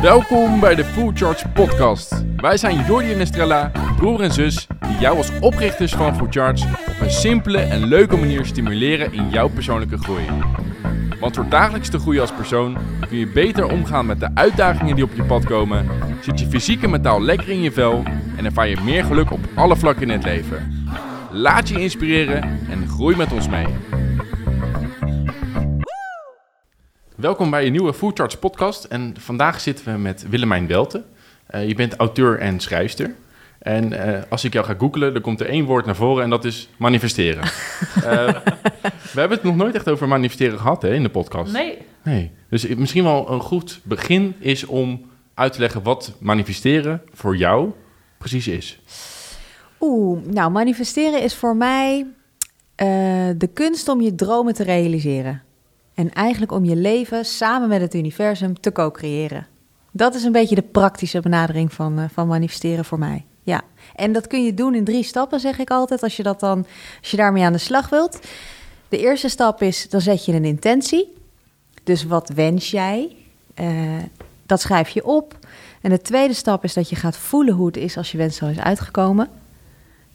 Welkom bij de Full Charge Podcast. Wij zijn Jordi en Estrella, broer en zus, die jou als oprichters van Full Charge op een simpele en leuke manier stimuleren in jouw persoonlijke groei. Want door dagelijks te groeien als persoon kun je beter omgaan met de uitdagingen die op je pad komen, zit je fysiek en mentaal lekker in je vel en ervaar je meer geluk op alle vlakken in het leven. Laat je inspireren en groei met ons mee. Welkom bij een nieuwe Food Charts podcast. En vandaag zitten we met Willemijn Welte. Uh, je bent auteur en schrijfster. En uh, als ik jou ga googlen, dan komt er één woord naar voren en dat is manifesteren. uh, we hebben het nog nooit echt over manifesteren gehad hè, in de podcast. Nee. nee. Dus misschien wel een goed begin is om uit te leggen wat manifesteren voor jou precies is. Oeh, nou manifesteren is voor mij de kunst om je dromen te realiseren. En eigenlijk om je leven samen met het universum te co-creëren. Dat is een beetje de praktische benadering van, uh, van manifesteren voor mij. Ja, en dat kun je doen in drie stappen, zeg ik altijd, als je, dat dan, als je daarmee aan de slag wilt. De eerste stap is, dan zet je een intentie. Dus wat wens jij? Uh, dat schrijf je op. En de tweede stap is dat je gaat voelen hoe het is als je wens al is uitgekomen.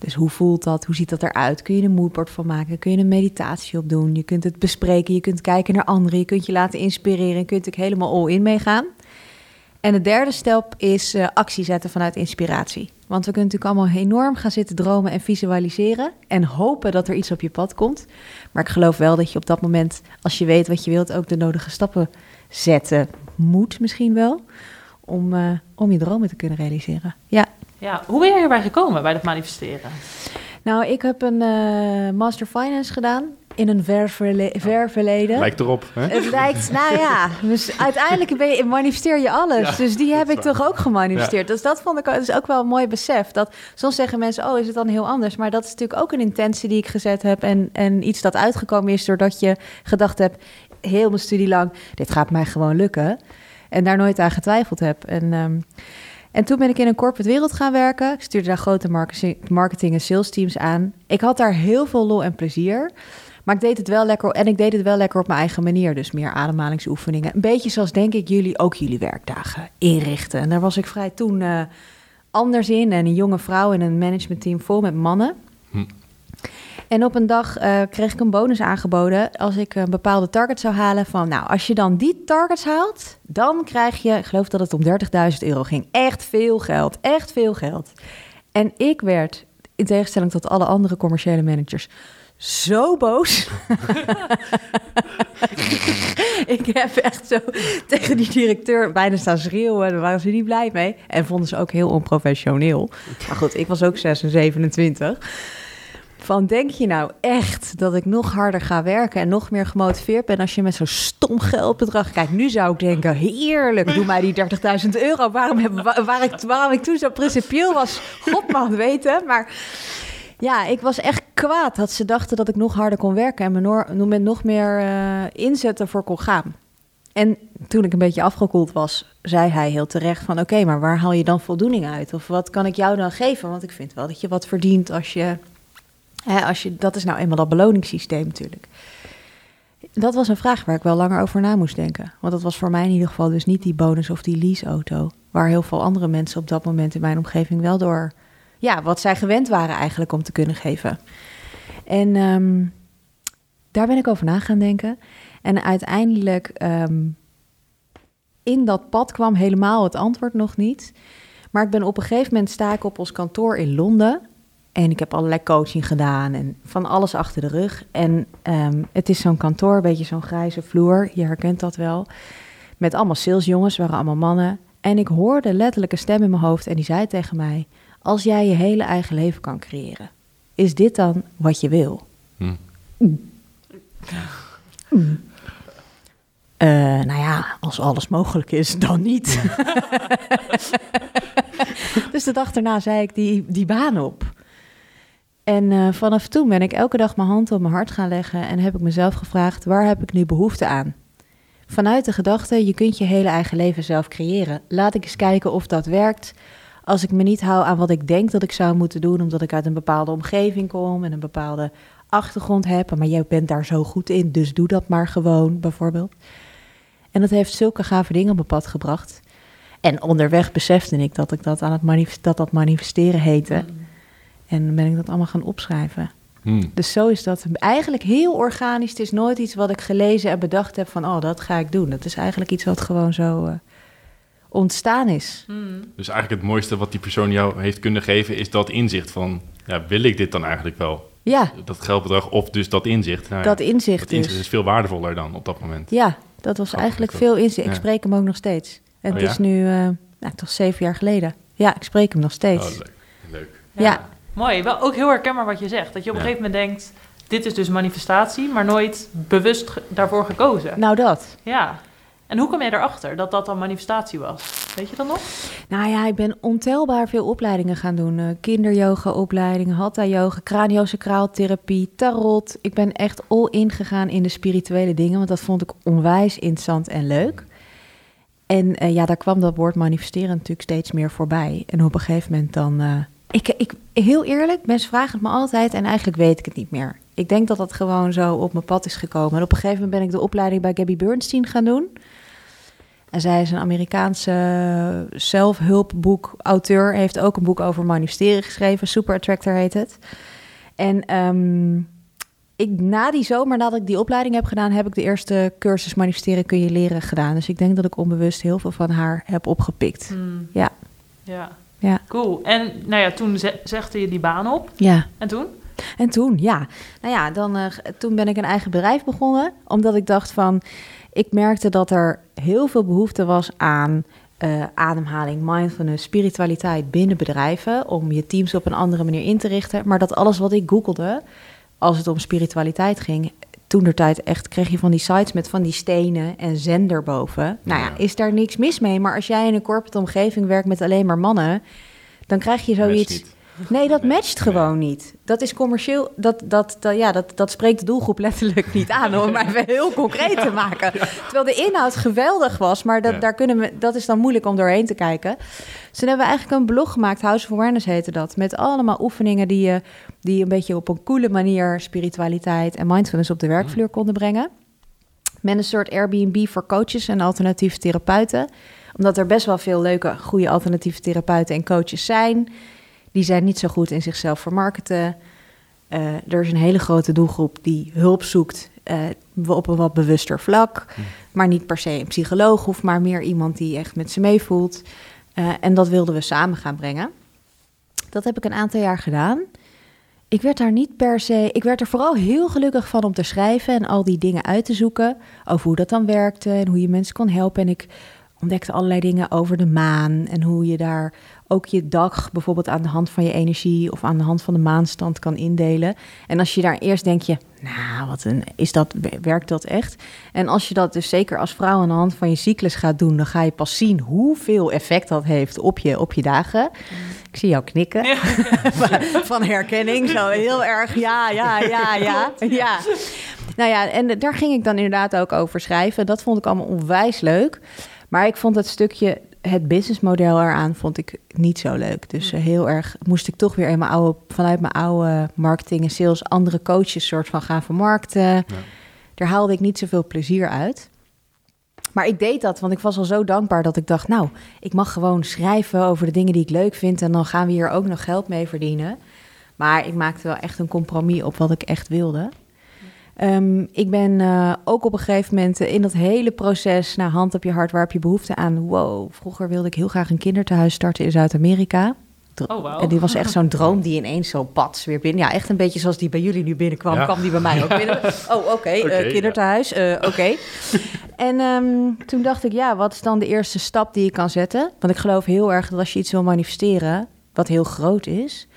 Dus hoe voelt dat? Hoe ziet dat eruit? Kun je een moodboard van maken? Kun je een meditatie op doen? Je kunt het bespreken, je kunt kijken naar anderen, je kunt je laten inspireren en kunt ook helemaal all in meegaan. En de derde stap is uh, actie zetten vanuit inspiratie. Want we kunnen natuurlijk allemaal enorm gaan zitten dromen en visualiseren en hopen dat er iets op je pad komt. Maar ik geloof wel dat je op dat moment, als je weet wat je wilt, ook de nodige stappen zetten moet misschien wel. Om, uh, om je dromen te kunnen realiseren. Ja. Ja, hoe ben je erbij gekomen bij dat manifesteren? Nou, ik heb een uh, Master Finance gedaan in een ver, verle ver verleden. Lijkt erop, hè? Het lijkt, nou ja, dus uiteindelijk ben je, manifesteer je alles. Ja, dus die heb ik toch ook gemanifesteerd. Ja. Dus dat vond ik dat is ook wel een mooi besef. Dat soms zeggen mensen, oh, is het dan heel anders? Maar dat is natuurlijk ook een intentie die ik gezet heb en, en iets dat uitgekomen is doordat je gedacht hebt, heel mijn studie lang, dit gaat mij gewoon lukken. En daar nooit aan getwijfeld heb. En... Um, en toen ben ik in een corporate wereld gaan werken. Ik stuurde daar grote marketing en sales teams aan. Ik had daar heel veel lol en plezier. Maar ik deed het wel lekker en ik deed het wel lekker op mijn eigen manier. Dus meer ademhalingsoefeningen. Een beetje zoals denk ik jullie ook jullie werkdagen inrichten. En daar was ik vrij toen uh, anders in. En een jonge vrouw in een managementteam vol met mannen. Hm. En op een dag uh, kreeg ik een bonus aangeboden als ik een bepaalde target zou halen. Van nou, als je dan die targets haalt, dan krijg je, ik geloof dat het om 30.000 euro ging. Echt veel geld, echt veel geld. En ik werd, in tegenstelling tot alle andere commerciële managers, zo boos. ik heb echt zo tegen die directeur bijna staan schreeuwen. Daar waren ze niet blij mee. En vonden ze ook heel onprofessioneel. Maar goed, ik was ook 6 en 27. Van denk je nou echt dat ik nog harder ga werken en nog meer gemotiveerd ben als je met zo'n stom geldbedrag kijkt? Nu zou ik denken, heerlijk, doe mij die 30.000 euro. Waarom, heb, waar, ik, waarom ik toen zo principieel was, God mag weten. Maar ja, ik was echt kwaad dat ze dachten dat ik nog harder kon werken en me met nog meer uh, inzet ervoor kon gaan. En toen ik een beetje afgekoeld was, zei hij heel terecht van... oké, maar waar haal je dan voldoening uit? Of wat kan ik jou dan geven? Want ik vind wel dat je wat verdient als je als je, dat is nou eenmaal dat beloningssysteem natuurlijk. Dat was een vraag waar ik wel langer over na moest denken. Want dat was voor mij in ieder geval dus niet die bonus of die leaseauto. Waar heel veel andere mensen op dat moment in mijn omgeving wel door... Ja, wat zij gewend waren eigenlijk om te kunnen geven. En um, daar ben ik over na gaan denken. En uiteindelijk um, in dat pad kwam helemaal het antwoord nog niet. Maar ik ben op een gegeven moment sta ik op ons kantoor in Londen... En ik heb allerlei coaching gedaan en van alles achter de rug. En um, het is zo'n kantoor, een beetje zo'n grijze vloer. Je herkent dat wel. Met allemaal salesjongens, waren allemaal mannen. En ik hoorde letterlijk een stem in mijn hoofd en die zei tegen mij... Als jij je hele eigen leven kan creëren, is dit dan wat je wil? Hm. Mm. Mm. Uh, nou ja, als alles mogelijk is, dan niet. dus de dag daarna zei ik die, die baan op. En uh, vanaf toen ben ik elke dag mijn hand op mijn hart gaan leggen en heb ik mezelf gevraagd: waar heb ik nu behoefte aan? Vanuit de gedachte: je kunt je hele eigen leven zelf creëren. Laat ik eens kijken of dat werkt. Als ik me niet hou aan wat ik denk dat ik zou moeten doen, omdat ik uit een bepaalde omgeving kom en een bepaalde achtergrond heb, maar jij bent daar zo goed in, dus doe dat maar gewoon, bijvoorbeeld. En dat heeft zulke gave dingen op mijn pad gebracht. En onderweg besefte ik dat ik dat aan het dat dat manifesteren heette. En dan ben ik dat allemaal gaan opschrijven. Hmm. Dus zo is dat eigenlijk heel organisch. Het is nooit iets wat ik gelezen en bedacht heb van, oh, dat ga ik doen. Het is eigenlijk iets wat gewoon zo eh, ontstaan is. Hmm. Dus eigenlijk het mooiste wat die persoon jou heeft kunnen geven... is dat inzicht van, ja, wil ik dit dan eigenlijk wel? Ja, Dat geldbedrag of dus dat inzicht. Nou dat inzicht dat inzicht dus. is veel waardevoller dan op dat moment. Ja, dat was eigenlijk dat. veel inzicht. Ik Ja. spreek hem ook nog steeds. En Oh, het ja? is nu, eh, nou, toch zeven jaar geleden. Ja, ik spreek hem nog steeds. Oh, leuk. leuk. Ja. Mooi. Wel ook heel herkenbaar wat je zegt. Dat je op een Ja. gegeven moment denkt, dit is dus manifestatie, maar nooit bewust daarvoor gekozen. Nou, dat. Ja. En hoe kwam jij erachter dat dat dan manifestatie was? Weet je dat nog? Nou ja, ik ben ontelbaar veel opleidingen gaan doen. Eh kinderyoga-opleidingen, hatha-yoga, craniosacraaltherapie, tarot. Ik ben echt all in gegaan in de spirituele dingen, want dat vond ik onwijs interessant en leuk. En eh, ja, daar kwam dat woord manifesteren natuurlijk steeds meer voorbij. En op een gegeven moment dan... eh, ik, ik, heel eerlijk, mensen vragen het me altijd en eigenlijk weet ik het niet meer. Ik denk dat dat gewoon zo op mijn pad is gekomen. En op een gegeven moment ben ik de opleiding bij Gabby Bernstein gaan doen. En zij is een Amerikaanse zelfhulpboek-auteur. Heeft ook een boek over manifesteren geschreven. Super Attractor heet het. En ehm, ik, na die zomer, nadat ik die opleiding heb gedaan... heb ik de eerste cursus manifesteren kun je leren gedaan. Dus ik denk dat ik onbewust heel veel van haar heb opgepikt. Hmm. Ja. Ja. Ja. Cool. En nou ja, toen ze- zegde je die baan op. Ja. En toen? En toen, ja. Nou ja, dan, eh, toen ben ik een eigen bedrijf begonnen. Omdat ik dacht van... Ik merkte dat er heel veel behoefte was aan eh, ademhaling, mindfulness, spiritualiteit binnen bedrijven. Om je teams op een andere manier in te richten. Maar dat alles wat ik googelde, als het om spiritualiteit ging... Toen der tijd echt kreeg je van die sites met van die stenen en zen erboven. Nou ja, is daar niks mis mee. Maar als jij in een corporate omgeving werkt met alleen maar mannen... dan krijg je zoiets... Nee, dat matcht nee. gewoon niet. Dat is commercieel, dat, dat, dat, ja, dat, dat spreekt de doelgroep letterlijk niet aan, om maar even heel concreet te maken. Terwijl de inhoud geweldig was, maar dat, Ja. daar kunnen we, dat is dan moeilijk om doorheen te kijken. Dus toen hebben we eigenlijk een blog gemaakt, House of Awareness heette dat, met allemaal oefeningen die je die een beetje op een coole manier spiritualiteit en mindfulness op de werkvloer konden brengen. Met een soort Airbnb voor coaches en alternatieve therapeuten. Omdat er best wel veel leuke, goede alternatieve therapeuten en coaches zijn. Die zijn niet zo goed in zichzelf vermarkten. Eh, er is een hele grote doelgroep die hulp zoekt eh, op een wat bewuster vlak. Maar niet per se een psycholoog hoeft, maar meer iemand die echt met ze meevoelt. Eh, en dat wilden we samen gaan brengen. Dat heb ik een aantal jaar gedaan. Ik werd daar niet per se. Ik werd er vooral heel gelukkig van om te schrijven en al die dingen uit te zoeken. Over hoe dat dan werkte en hoe je mensen kon helpen. En ik ontdekte allerlei dingen over de maan en hoe je daar ook je dag bijvoorbeeld aan de hand van je energie of aan de hand van de maanstand kan indelen. En als je daar eerst denk je, nou, wat een, is dat, werkt dat echt? En als je dat dus zeker als vrouw aan de hand van je cyclus gaat doen, dan ga je pas zien hoeveel effect dat heeft op je, op je dagen. Ik zie jou knikken van, van herkenning, zo heel erg, ja, ja, ja, ja, ja. Nou ja, en daar ging ik dan inderdaad ook over schrijven. Dat vond ik allemaal onwijs leuk. Maar ik vond het stukje, het businessmodel eraan, vond ik niet zo leuk. Dus eh, heel erg moest ik toch weer in mijn oude, vanuit mijn oude marketing en sales andere coaches soort van gaan vermarkten. Daar haalde ik niet zoveel plezier uit. Maar ik deed dat, want ik was al zo dankbaar dat ik dacht, nou, ik mag gewoon schrijven over de dingen die ik leuk vind en dan gaan we hier ook nog geld mee verdienen. Maar ik maakte wel echt een compromis op wat ik echt wilde. Ehm, ik ben eh, ook op een gegeven moment in dat hele proces, naar hand op je hart, waar heb je behoefte aan? Wow, vroeger wilde ik heel graag een kinderthuis starten in Zuid-Amerika. Dro- Oh. En die was echt zo'n droom die ineens zo pats weer binnen. Ja, echt een beetje zoals die bij jullie nu binnenkwam, Ja. kwam die bij mij ook binnen. Oh, oké, eh, Oké, ja. kinderthuis, eh, oké. en ehm, toen dacht ik, ja, wat is dan de eerste stap die je kan zetten? Want ik geloof heel erg dat als je iets wil manifesteren, wat heel groot is,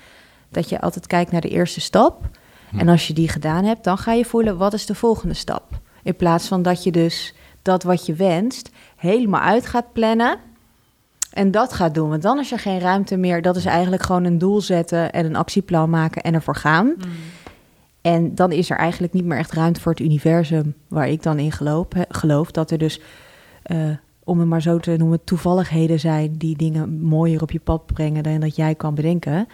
dat je altijd kijkt naar de eerste stap. En als je die gedaan hebt, dan ga je voelen, wat is de volgende stap? In plaats van dat je dus dat wat je wenst helemaal uit gaat plannen en dat gaat doen. Want dan is er geen ruimte meer. Dat is eigenlijk gewoon een doel zetten en een actieplan maken en ervoor gaan. En dan is er eigenlijk niet meer echt ruimte voor het universum waar ik dan in geloof. geloof dat er dus, eh, om het maar zo te noemen, toevalligheden zijn die dingen mooier op je pad brengen dan dat jij kan bedenken.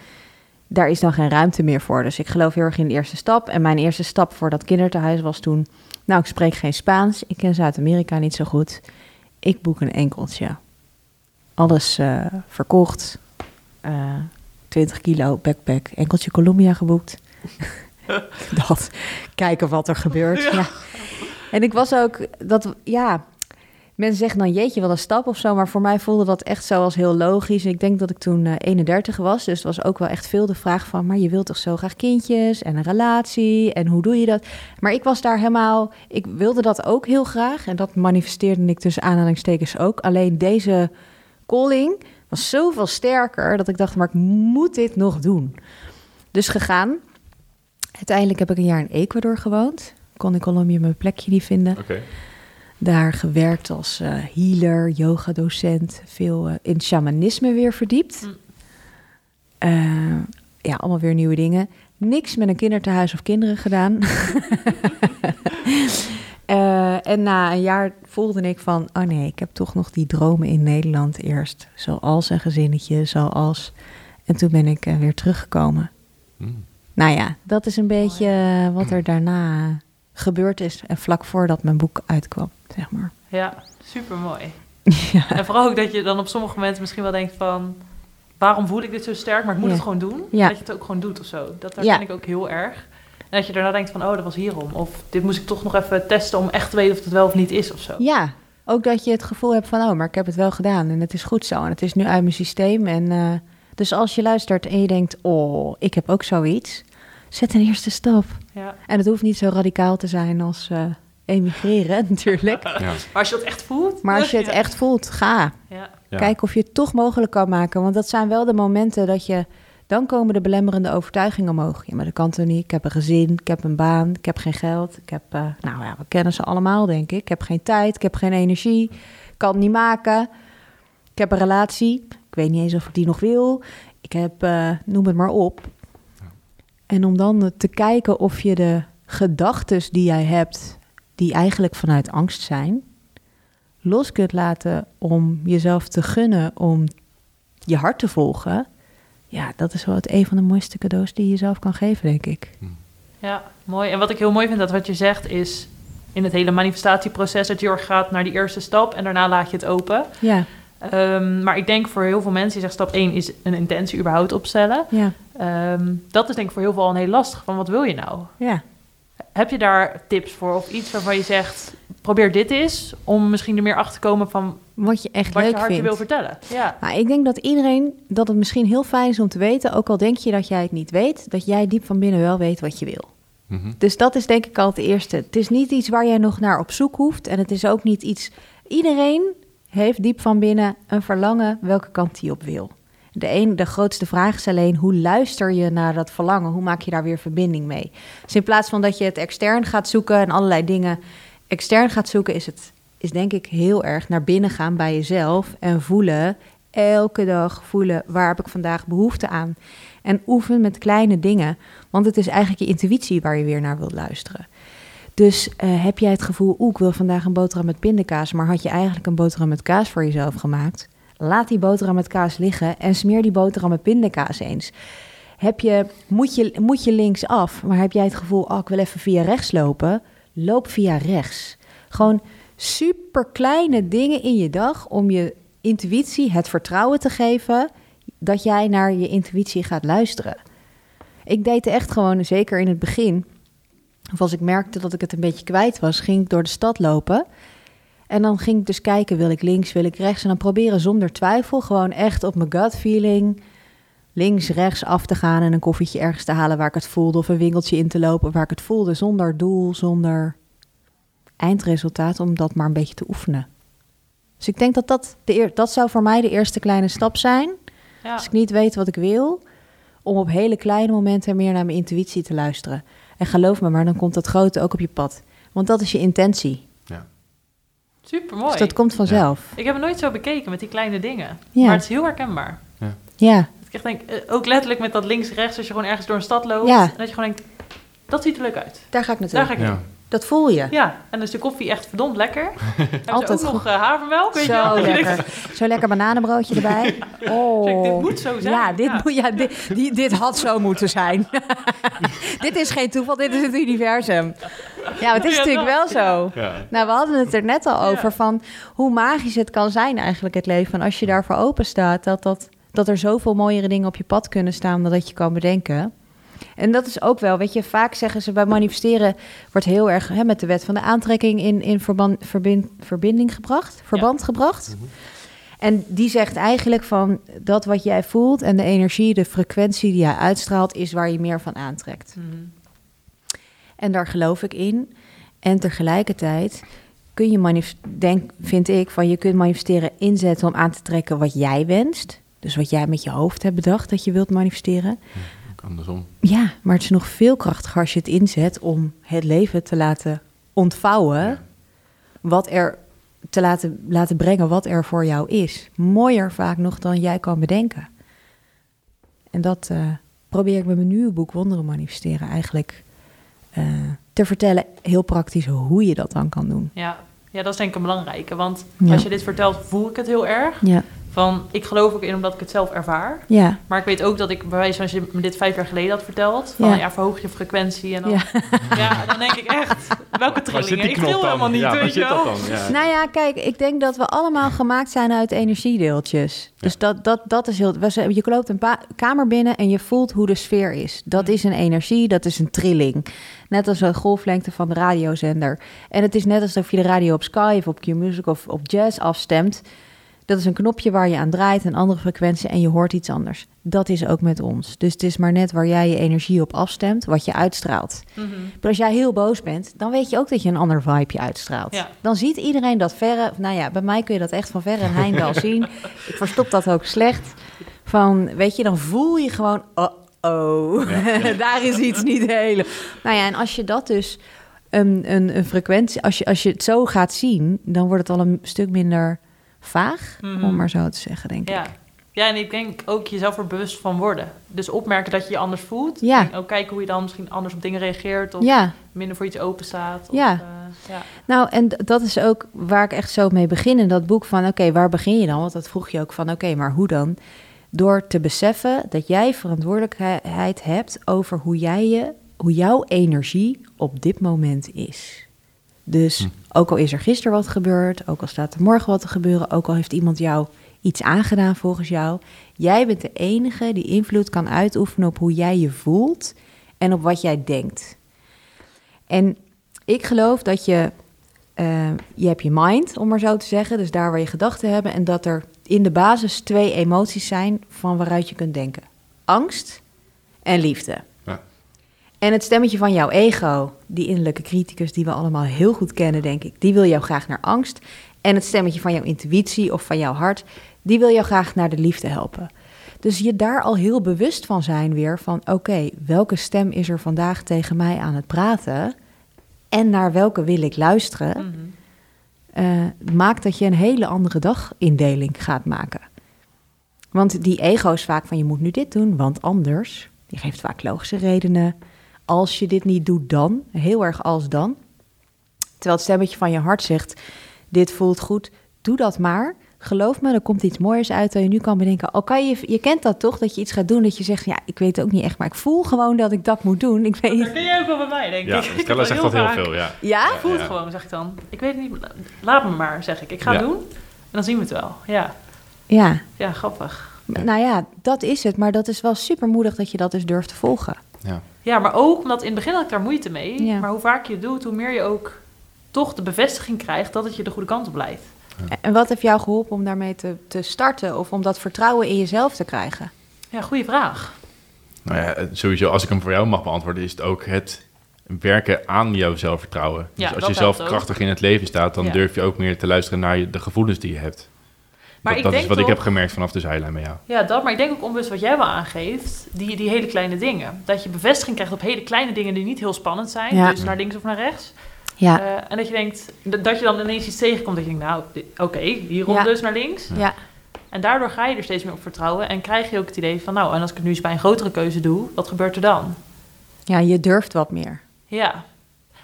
Daar is dan geen ruimte meer voor. Dus ik geloof heel erg in de eerste stap. En mijn eerste stap voor dat kinderthuis was toen... Nou, ik spreek geen Spaans. Ik ken Zuid-Amerika niet zo goed. Ik boek een enkeltje. Alles eh, verkocht. Eh 20 kilo backpack, enkeltje Colombia geboekt. dat, kijken wat er gebeurt. Ja. En ik was ook, dat, ja, mensen zeggen dan jeetje wel een stap of zo, maar voor mij voelde dat echt zo als heel logisch. Ik denk dat ik toen eh, 31 was, dus het was ook wel echt veel de vraag van, maar je wilt toch zo graag kindjes en een relatie en hoe doe je dat? Maar ik was daar helemaal, ik wilde dat ook heel graag en dat manifesteerde ik tussen aanhalingstekens ook. Alleen deze calling was zoveel sterker dat ik dacht, maar ik moet dit nog doen. Dus gegaan. Uiteindelijk heb ik een jaar in Ecuador gewoond. Kon in Colombia mijn plekje niet vinden. Oké. Daar gewerkt als eh, healer, yoga-docent. Veel eh, in shamanisme weer verdiept. Mm. Eh, ja, allemaal weer nieuwe dingen. Niks met een kinderthuis of kinderen gedaan. Eh, en na een jaar voelde ik van... oh nee, ik heb toch nog die dromen in Nederland eerst. Zoals een gezinnetje, zoals... En toen ben ik weer teruggekomen. Mm. Nou ja, dat is een beetje wat er daarna gebeurd is. En vlak voordat mijn boek uitkwam, zeg maar. Ja, super mooi. ja. En vooral ook dat je dan op sommige momenten misschien wel denkt van... waarom voel ik dit zo sterk, maar ik moet Ja. het gewoon doen. Ja. Dat je het ook gewoon doet of zo. Dat herken Ja. ik ook heel erg. En dat je daarna denkt van, oh, dat was hierom. Of dit moest ik toch nog even testen om echt te weten of het wel of niet is of zo. ja, ook dat je het gevoel hebt van... oh, maar ik heb het wel gedaan en het is goed zo. En het is nu uit mijn systeem. En, eh, dus als je luistert en je denkt... oh, ik heb ook zoiets... zet een eerste stap. Ja. En het hoeft niet zo radicaal te zijn als eh, emigreren natuurlijk. Ja. Maar als je dat echt voelt... Maar als je het ja. echt voelt, ga. Ja, Ja. Kijk of je het toch mogelijk kan maken. Want dat zijn wel de momenten dat je... Dan komen de belemmerende overtuigingen omhoog. Ja, maar dat kan toch niet? Ik heb een gezin, ik heb een baan, ik heb geen geld. Ik heb, eh, nou ja, we kennen ze allemaal, denk ik. Ik heb geen tijd, ik heb geen energie, ik kan het niet maken. Ik heb een relatie, ik weet niet eens of ik die nog wil. Ik heb, eh, noem het maar op. En om dan te kijken of je de gedachten die jij hebt, die eigenlijk vanuit angst zijn, los kunt laten om jezelf te gunnen om je hart te volgen. Ja, dat is wel het een van de mooiste cadeaus die je jezelf kan geven, denk ik. ja, mooi. En wat ik heel mooi vind, dat wat je zegt is... in het hele manifestatieproces dat je gaat naar die eerste stap... en daarna laat je het open. Ja, Ehm, maar ik denk voor heel veel mensen, je zegt stap 1 is een intentie überhaupt opstellen. ja, Ehm, dat is denk ik voor heel veel al een heel lastig. Van wat wil je nou? ja. Heb je daar tips voor of iets waarvan je zegt, probeer dit eens, om misschien er meer achter te komen van Wat je echt wat je leuk hart je vindt. wil vertellen? Ja, Nou, ik denk dat iedereen, dat het misschien heel fijn is om te weten, ook al denk je dat jij het niet weet, dat jij diep van binnen wel weet wat je wil. Mhm. Dus dat is denk ik al het eerste. Het is niet iets waar jij nog naar op zoek hoeft. En het is ook niet iets. Iedereen heeft diep van binnen een verlangen welke kant hij op wil. De, een, de grootste vraag is alleen hoe luister je naar dat verlangen? Hoe maak je daar weer verbinding mee? Dus in plaats van dat je het extern gaat zoeken en allerlei dingen extern gaat zoeken, is het is denk ik heel erg naar binnen gaan bij jezelf en voelen. Elke dag voelen waar heb ik vandaag behoefte aan. En oefen met kleine dingen. Want het is eigenlijk je intuïtie waar je weer naar wilt luisteren. Dus eh, heb jij het gevoel, oeh, ik wil vandaag een boterham met pindakaas, maar had je eigenlijk een boterham met kaas voor jezelf gemaakt? Laat die boterham met kaas liggen en smeer die boterham met pindakaas eens. Heb je, moet, je, moet je links af, maar heb jij het gevoel, oh, ik wil even via rechts lopen? Loop via rechts. Gewoon super kleine dingen in je dag om je intuïtie het vertrouwen te geven dat jij naar je intuïtie gaat luisteren. Ik deed echt gewoon, zeker in het begin, of als ik merkte dat ik het een beetje kwijt was, ging ik door de stad lopen. En dan ging ik dus kijken, wil ik links, wil ik rechts? En dan proberen zonder twijfel, gewoon echt op mijn gut feeling, links, rechts af te gaan en een koffietje ergens te halen waar ik het voelde. Of een winkeltje in te lopen waar ik het voelde, zonder doel, zonder eindresultaat, om dat maar een beetje te oefenen. Dus ik denk dat dat, de eer, dat zou voor mij de eerste kleine stap zijn. ja. Als ik niet weet wat ik wil, om op hele kleine momenten meer naar mijn intuïtie te luisteren. En geloof me maar, dan komt dat grote ook op je pad. Want dat is je intentie. Super mooi. Dus dat komt vanzelf. Ik heb het nooit zo bekeken met die kleine dingen. Ja. Maar het is heel herkenbaar. Ja, Ik echt denk, eh, ook letterlijk met dat links-rechts, als je gewoon ergens door een stad loopt. Ja. En dat je gewoon denkt, dat ziet er leuk uit. daar ga ik naartoe. Daar ga ik Ja. Dat voel je. Ja, en dan is de koffie echt verdomd lekker. Altijd ook nog eh, havermelk, weet je wel? Zo je lekker. Zo lekker bananenbroodje erbij. Oh. Zeg, dit moet zo zijn. Ja, dit, Ja. Moet, ja dit, die, dit had zo moeten zijn. dit is geen toeval, dit is het universum. Ja, het is Ja, natuurlijk wel zo. Ja. Nou, we hadden het er net al over Ja. van hoe magisch het kan zijn eigenlijk het leven. En als je daarvoor open staat, dat, dat, dat er zoveel mooiere dingen op je pad kunnen staan dan dat je kan bedenken. En dat is ook wel, weet je, vaak zeggen ze bij manifesteren wordt heel erg hè, met de wet van de aantrekking in, in verband, verbind, verbinding gebracht, verband gebracht. En die zegt eigenlijk van dat wat jij voelt en de energie, de frequentie die jij uitstraalt, is waar je meer van aantrekt. Mhm. En daar geloof ik in. En tegelijkertijd kun je denk, vind ik, van je kunt manifesteren inzetten om aan te trekken wat jij wenst. Dus wat jij met je hoofd hebt bedacht dat je wilt manifesteren. Andersom. Ja, maar het is nog veel krachtiger als je het inzet om het leven te laten ontvouwen. Ja. Wat er te laten, laten brengen wat er voor jou is. Mooier vaak nog dan jij kan bedenken. En dat eh, probeer ik met mijn nieuwe boek Wonderen Manifesteren eigenlijk eh, te vertellen. Heel praktisch hoe je dat dan kan doen. Ja. ja, dat is denk ik een belangrijke. Want Ja. als je dit vertelt, voel ik het heel erg. Ja, Van, ik geloof ook in omdat ik het zelf ervaar. ja, Maar ik weet ook dat ik, bij wijze van als je me dit vijf jaar geleden had verteld, van Ja. ja, verhoog je frequentie en dan, ja. ja. dan denk ik echt, welke Waar zit trillingen? die Ik dan? helemaal niet, weet je wel. Nou ja, kijk, ik denk dat we allemaal gemaakt zijn uit energiedeeltjes. Dus dat, dat, dat is heel. Je loopt een kamer binnen en je voelt hoe de sfeer is. Dat is een energie, dat is een trilling. Net als een golflengte van de radiozender. En het is net alsof je de radio op Sky of op Q-Music of op Jazz afstemt. Dat is een knopje waar je aan draait, een andere frequentie en je hoort iets anders. Dat is ook met ons. Dus het is maar net waar jij je energie op afstemt, wat je uitstraalt. Mhm. Maar als jij heel boos bent, dan weet je ook dat je een ander vibeje uitstraalt. Ja. Dan ziet iedereen dat verre... Nou ja, bij mij kun je dat echt van verre en heindal zien. Ik verstop dat ook slecht. Van, weet je, dan voel je gewoon... Oh, oh, daar is iets niet hele... Nou ja, en als je dat dus... Een, een, een frequentie... Als je, als je het zo gaat zien, dan wordt het al een stuk minder vaag. Mhm. Om maar zo te zeggen, denk Ja. ik. ja, en ik denk ook jezelf er bewust van worden. Dus opmerken dat je je anders voelt. Ja. En ook kijken hoe je dan misschien anders op dingen reageert. Of Ja, minder voor iets open staat. Of, Ja. eh, ja. Nou, en dat is ook waar ik echt zo mee begin in dat boek van... oké, waar begin je dan? Want dat vroeg je ook van, oké, maar hoe dan? Door te beseffen dat jij verantwoordelijkheid hebt over hoe, jij je, hoe jouw energie op dit moment is. Dus Hm. ook al is er gisteren wat gebeurd, ook al staat er morgen wat te gebeuren... ook al heeft iemand jou iets aangedaan volgens jou... jij bent de enige die invloed kan uitoefenen op hoe jij je voelt... en op wat jij denkt. En ik geloof dat je, eh, je hebt je mind, om maar zo te zeggen, dus daar waar je gedachten hebben, en dat er in de basis twee emoties zijn van waaruit je kunt denken: angst en liefde. En het stemmetje van jouw ego, die innerlijke criticus die we allemaal heel goed kennen, denk ik, die wil jou graag naar angst. En het stemmetje van jouw intuïtie of van jouw hart, die wil jou graag naar de liefde helpen. Dus je daar al heel bewust van zijn weer van oké, welke stem is er vandaag tegen mij aan het praten en naar welke wil ik luisteren, Mhm. eh, maakt dat je een hele andere dagindeling gaat maken. Want die ego is vaak van je moet nu dit doen, want anders. Die geeft vaak logische redenen. Als je dit niet doet, dan. Heel erg als dan. Terwijl het stemmetje van je hart zegt: Dit voelt goed, doe dat maar. Geloof me, er komt iets moois uit dat je nu kan bedenken. Al kan je, je kent dat toch, dat je iets gaat doen dat je zegt: Ja, ik weet het ook niet echt, maar ik voel gewoon dat ik dat moet doen. Ik weet Dat kun je ook wel bij mij, denk Ja, ik. Ik heb Stella zegt dat heel veel, ja. Ja? Ik voel het Ja. gewoon, zeg ik dan. Ik weet het niet, laat me maar, zeg ik. Ik ga het Ja. doen en dan zien we het wel. Ja, Ja, ja grappig. Nou ja, dat is het. Maar dat is wel super moedig dat je dat dus durft te volgen. ja. Ja, maar ook omdat in het begin had ik daar moeite mee. Ja. Maar hoe vaak je het doet, hoe meer je ook toch de bevestiging krijgt dat het je de goede kant op leidt. En wat heeft jou geholpen om daarmee te, te starten of om dat vertrouwen in jezelf te krijgen? Ja, goede vraag. Nou ja, eh, sowieso, als ik hem voor jou mag beantwoorden, is het ook het werken aan jouw zelfvertrouwen. Ja, dus als je zelf ook. krachtig in het leven staat, dan Ja. durf je ook meer te luisteren naar je, de gevoelens die je hebt. Maar dat ik dat is denk wat ik heb gemerkt vanaf de zijlijn bij jou. Ja, dat. Maar ik denk ook onbewust wat jij wel aangeeft. Die, die hele kleine dingen. Dat je bevestiging krijgt op hele kleine dingen die niet heel spannend zijn. Ja. Dus naar links of naar rechts. Ja, Eh, en dat je denkt, dat dat je dan ineens iets tegenkomt. Dat je denkt, nou, oké, hierom Ja. dus naar links. ja, En daardoor ga je er steeds meer op vertrouwen. En krijg je ook het idee van, nou, en als ik het nu eens bij een grotere keuze doe, wat gebeurt er dan? ja, je durft wat meer. Ja.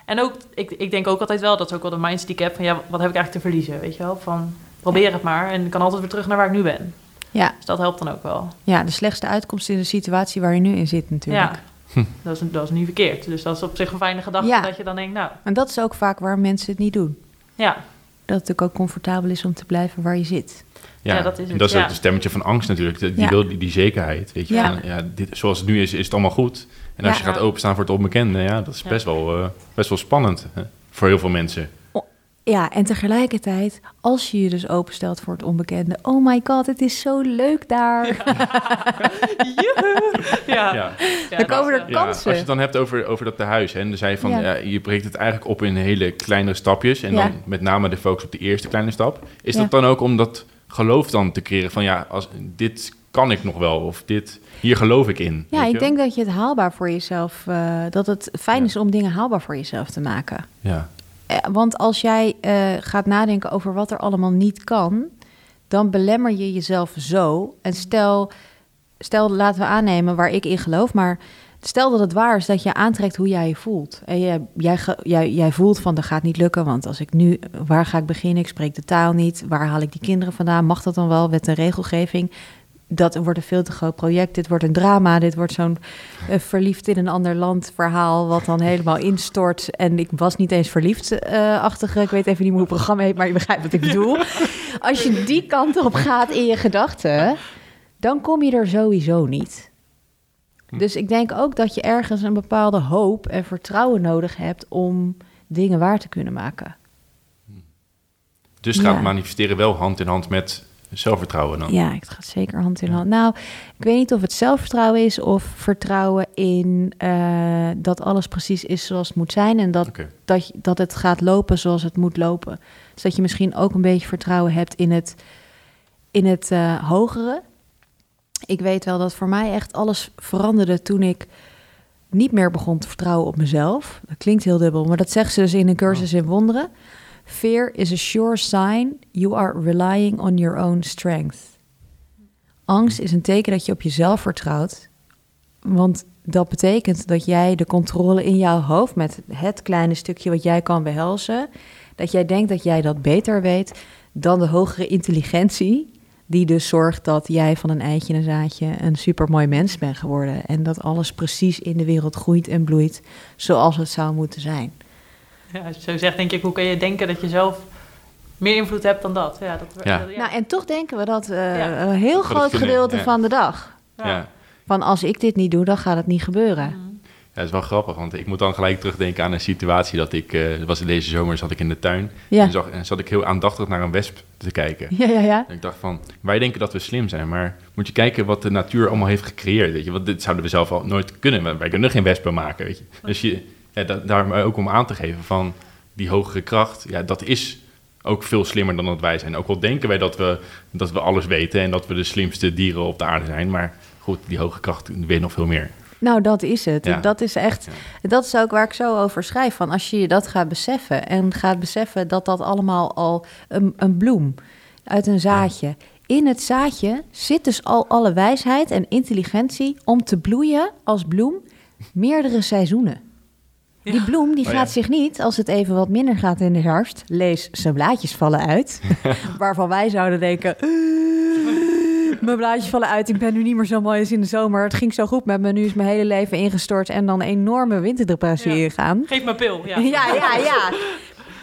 En ook, ik, ik denk ook altijd wel, dat is ook wel de mindset die ik heb, van ja, wat heb ik eigenlijk te verliezen, weet je wel? Van, probeer het maar en ik kan altijd weer terug naar waar ik nu ben. Ja, Dus dat helpt dan ook wel. ja, de slechtste uitkomst in de situatie waar je nu in zit natuurlijk. Ja, Dat, is, dat is niet verkeerd. Dus dat is op zich een fijne gedachte Ja. dat je dan denkt, nou, En dat is ook vaak waar mensen het niet doen. ja. Dat het natuurlijk ook comfortabel is om te blijven waar je zit. Ja, Ja, dat is en het, dat is ja. ook het stemmetje van angst natuurlijk. Die, Ja. wil die, die zekerheid. Weet je, Ja. van, ja, dit, zoals het nu is, is het allemaal goed. En als Ja. je gaat openstaan voor het onbekende, ja, dat is Ja. best, wel, eh, best wel spannend hè, voor heel veel mensen. Ja, en tegelijkertijd, als je je dus openstelt voor het onbekende... oh my god, het is zo leuk daar. Ja. Ja. Ja, Dan komen er eh, Ja, als kansen. je het dan hebt over, over dat tehuis. Hè, en dan zei je van, Ja. ja. je breekt het eigenlijk op in hele kleine stapjes. En Ja. dan met name de focus op de eerste kleine stap. Is Ja. dat dan ook om dat geloof dan te creëren van, ja, als, dit kan ik nog wel. Of dit, hier geloof ik in. Ja, ik denk dat je het haalbaar voor jezelf... eh, dat het fijn Ja. is om dingen haalbaar voor jezelf te maken. Ja. Eh, Want als jij eh, gaat nadenken over wat er allemaal niet kan, dan belemmer je jezelf zo. En stel, stel, laten we aannemen waar ik in geloof, maar stel dat het waar is dat je aantrekt hoe jij je voelt. En jij, jij, jij voelt van dat gaat niet lukken, want als ik nu, waar ga ik beginnen? Ik spreek de taal niet. Waar haal ik die kinderen vandaan? Mag dat dan wel? Wet en regelgeving. Dat wordt een veel te groot project. Dit wordt een drama. Dit wordt zo'n eh, verliefd in een ander land verhaal. Wat dan helemaal instort. En ik was niet eens verliefd eh. Ik weet even niet hoe het programma heet, maar je begrijpt wat ik bedoel. Als je die kant op gaat in je gedachten, dan kom je er sowieso niet. Dus ik denk ook dat je ergens een bepaalde hoop en vertrouwen nodig hebt om dingen waar te kunnen maken. Dus gaat Ja. manifesteren wel hand in hand met zelfvertrouwen dan. Ja, het gaat zeker hand in hand. Nou, ik weet niet of het zelfvertrouwen is of vertrouwen in eh, dat alles precies is zoals het moet zijn en dat, dat, dat het gaat lopen zoals het moet lopen. Dus dat je misschien ook een beetje vertrouwen hebt in het, in het eh, hogere. Ik weet wel dat voor mij echt alles veranderde toen ik niet meer begon te vertrouwen op mezelf. Dat klinkt heel dubbel, maar dat zegt ze dus in een cursus in wonderen. Fear is a sure sign you are relying on your own strength. Angst is een teken dat je op jezelf vertrouwt. Want dat betekent dat jij de controle in jouw hoofd met het kleine stukje wat jij kan behelzen, dat jij denkt dat jij dat beter weet dan de hogere intelligentie, die dus zorgt dat jij van een eitje en een zaadje een supermooi mens bent geworden en dat alles precies in de wereld groeit en bloeit zoals het zou moeten zijn. Ja, als je zo zegt, denk ik, hoe kan je denken dat je zelf meer invloed hebt dan dat? Ja, dat, Ja. dat- Nou, en toch denken we dat eh, Ja. een heel Dat dat groot kunnen, gedeelte ja. van de dag. ja. Ja. Van als ik dit niet doe, dan gaat het niet gebeuren. Mhm. Ja, het is wel grappig, want ik moet dan gelijk terugdenken aan een situatie dat ik, eh dat was in deze zomer, zat ik in de tuin Ja, en, zag, en zat ik heel aandachtig naar een wesp te kijken. ja, ja. ja. En ik dacht van, wij denken dat we slim zijn, maar moet je kijken wat de natuur allemaal heeft gecreëerd, weet je. Want dit zouden we zelf al nooit kunnen, wij wij kunnen geen wespen maken, weet je. Dus je, ja, da- daar ook om aan te geven van die hogere kracht, ja, dat is ook veel slimmer dan dat wij zijn. Ook al denken wij dat we, dat we alles weten en dat we de slimste dieren op de aarde zijn, maar goed, die hoge kracht weet nog veel meer. Nou, dat is het. Ja. Dat is echt. Dat is ook waar ik zo over schrijf. Van als je je dat gaat beseffen en gaat beseffen dat dat allemaal al een, een bloem uit een zaadje. In het zaadje zit dus al alle wijsheid en intelligentie om te bloeien als bloem meerdere seizoenen. Die bloem die Oh, gaat ja. zich niet, als het even wat minder gaat in de herfst, lees zijn blaadjes vallen uit. waarvan wij zouden denken, "Eh, mijn blaadjes vallen uit, ik ben nu niet meer zo mooi als in de zomer. Het ging zo goed met me, nu is mijn hele leven ingestort en dan enorme winterdepressie Ja. ingaan. Geef me pil. Ja, Ja, ja, ja.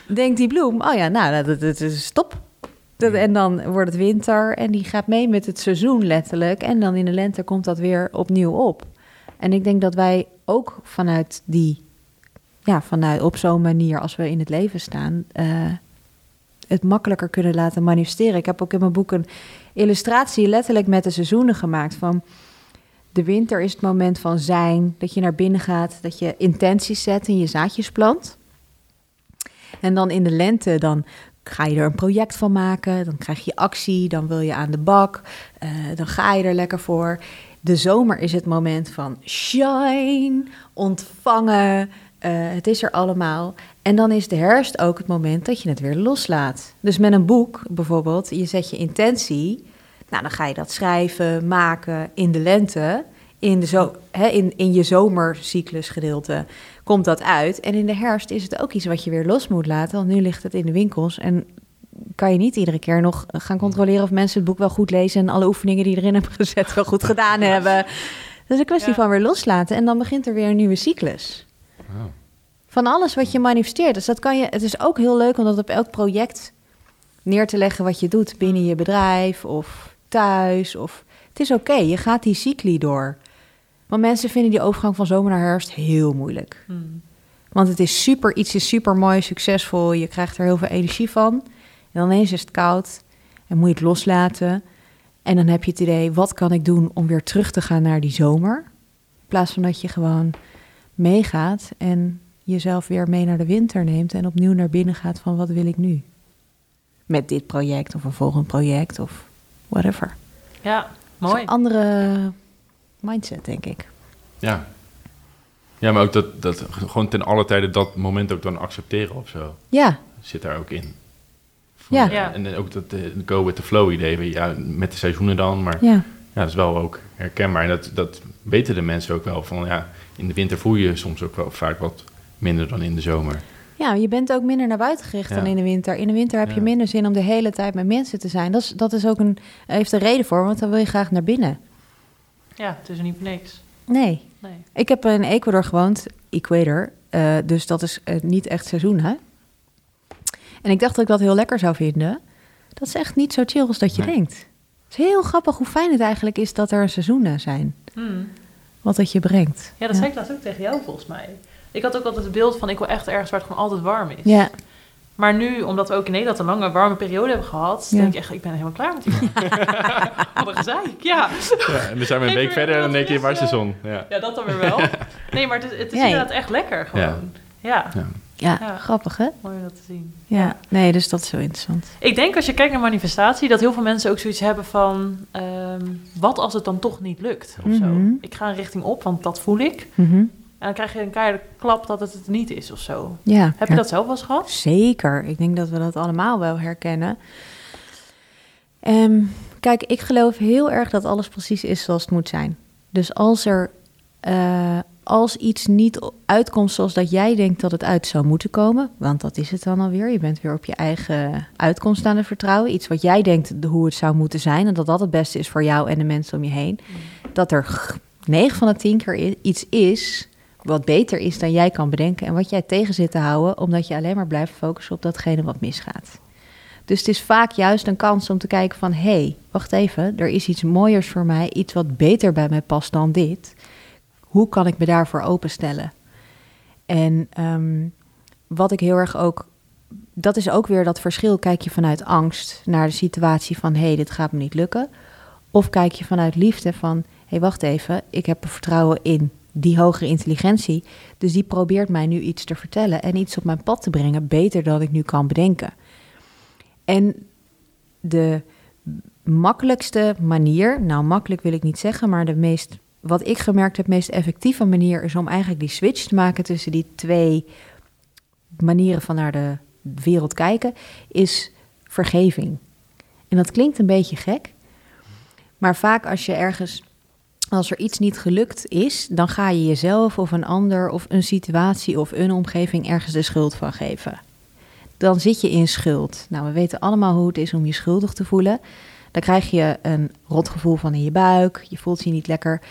Denkt die bloem, oh ja, nou, dat, dat is stop. Dat, en dan wordt het winter en die gaat mee met het seizoen letterlijk. En dan in de lente komt dat weer opnieuw op. En ik denk dat wij ook vanuit die, ja, vanuit op zo'n manier als we in het leven staan, eh, het makkelijker kunnen laten manifesteren. Ik heb ook in mijn boek een illustratie letterlijk met de seizoenen gemaakt van de winter is het moment van zijn, dat je naar binnen gaat, dat je intenties zet en je zaadjes plant. En dan in de lente, dan ga je er een project van maken, dan krijg je actie, dan wil je aan de bak, eh, dan ga je er lekker voor. De zomer is het moment van shine, ontvangen, eh, het is er allemaal. En dan is de herfst ook het moment dat je het weer loslaat. Dus met een boek bijvoorbeeld, je zet je intentie, nou dan ga je dat schrijven, maken in de lente. In, de zo, hè, in, in je zomercyclusgedeelte komt dat uit. En in de herfst is het ook iets wat je weer los moet laten. Want nu ligt het in de winkels. En kan je niet iedere keer nog gaan controleren of mensen het boek wel goed lezen. En alle oefeningen die je erin hebben gezet wel goed gedaan hebben. Dat is een kwestie Ja. van weer loslaten en dan begint er weer een nieuwe cyclus. Oh. Van alles wat je manifesteert. Dus dat kan je. Het is ook heel leuk om dat op elk project neer te leggen wat je doet binnen je bedrijf of thuis. Of het is oké, je gaat die cycli door. Want mensen vinden die overgang van zomer naar herfst heel moeilijk. Hmm. Want het is super, iets is super mooi, succesvol. Je krijgt er heel veel energie van. En ineens is het koud en moet je het loslaten. En dan heb je het idee, wat kan ik doen om weer terug te gaan naar die zomer? In plaats van dat je gewoon meegaat en jezelf weer mee naar de winter neemt en opnieuw naar binnen gaat van wat wil ik nu? Met dit project of een volgend project of whatever. Ja, mooi. een andere mindset, denk ik. Ja. Ja, maar ook dat, dat gewoon ten alle tijde dat moment ook dan accepteren of zo. Ja, Zit daar ook in. Ja. Ja. En ook dat eh, go with the flow idee. Ja, met de seizoenen dan. Maar ja. ja, dat is wel ook herkenbaar. En dat, dat weten de mensen ook wel. Van ja, in de winter voel je soms ook wel vaak wat minder dan in de zomer. Ja, je bent ook minder naar buiten gericht Ja. dan in de winter. In de winter heb je Ja. minder zin om de hele tijd met mensen te zijn. Dat is, dat is ook een, heeft een reden voor, want dan wil je graag naar binnen. Ja, het is er niet voor niks. Nee, Nee. ik heb in Ecuador gewoond, Equator, eh, dus dat is eh, niet echt seizoen, hè? En ik dacht dat ik dat heel lekker zou vinden. Dat is echt niet zo chill als dat je Nee. denkt. Het is heel grappig hoe fijn het eigenlijk is dat er seizoenen zijn. Hmm. Wat het je brengt. Ja, dat zei ik laatst ook tegen jou volgens mij. Ik had ook altijd het beeld van ik wil echt ergens waar het gewoon altijd warm is. Ja, Maar nu, omdat we ook in Nederland een lange warme periode hebben gehad, Ja. denk ik echt, ik ben helemaal klaar met die. Wat een gezeik, ja. Ja, en dan zijn we een week verder en dan wat denk je, waar is de fris, zon? Ja. Ja, dat dan weer wel. Nee, maar het is, het is Ja, ja. inderdaad echt lekker gewoon. Ja. Ja. ja, grappig hè? mooi om dat te zien. Ja. nee, dus dat is zo interessant. Ik denk als je kijkt naar manifestatie, dat heel veel mensen ook zoiets hebben van, ehm, wat als het dan toch niet lukt of zo. Mhm. Ik ga een richting op, want dat voel ik. Mhm. En dan krijg je een keiharde klap dat het het niet is of zo. Ja, Heb je dat zelf wel eens gehad? Zeker. Ik denk dat we dat allemaal wel herkennen. Ehm, kijk, ik geloof heel erg dat alles precies is zoals het moet zijn. Dus als er eh, als iets niet uitkomt zoals dat jij denkt dat het uit zou moeten komen, want dat is het dan alweer. Je bent weer op je eigen uitkomst aan het vertrouwen. Iets wat jij denkt de- hoe het zou moeten zijn en dat dat het beste is voor jou en de mensen om je heen. Dat er g- 9 van de 10 keer iets is wat beter is dan jij kan bedenken en wat jij tegen zit te houden, omdat je alleen maar blijft focussen op datgene wat misgaat. Dus het is vaak juist een kans om te kijken van, hé, hey, wacht even, er is iets mooiers voor mij, iets wat beter bij mij past dan dit. Hoe kan ik me daarvoor openstellen? En ehm, wat ik heel erg ook, dat is ook weer dat verschil, kijk je vanuit angst naar de situatie van, hé, hey, dit gaat me niet lukken. Of kijk je vanuit liefde van, hé, hey, wacht even, ik heb er vertrouwen in die hogere intelligentie. Dus die probeert mij nu iets te vertellen en iets op mijn pad te brengen, beter dan ik nu kan bedenken. En de makkelijkste manier, nou makkelijk wil ik niet zeggen, maar de meest, wat ik gemerkt heb, meest effectieve manier is om eigenlijk die switch te maken tussen die twee manieren van naar de wereld kijken, is vergeving. En dat klinkt een beetje gek, maar vaak als je ergens als er iets niet gelukt is, dan ga je jezelf of een ander of een situatie of een omgeving ergens de schuld van geven. Dan zit je in schuld. Nou, we weten allemaal hoe het is om je schuldig te voelen. Dan krijg je een rotgevoel van in je buik. Je voelt je niet lekker.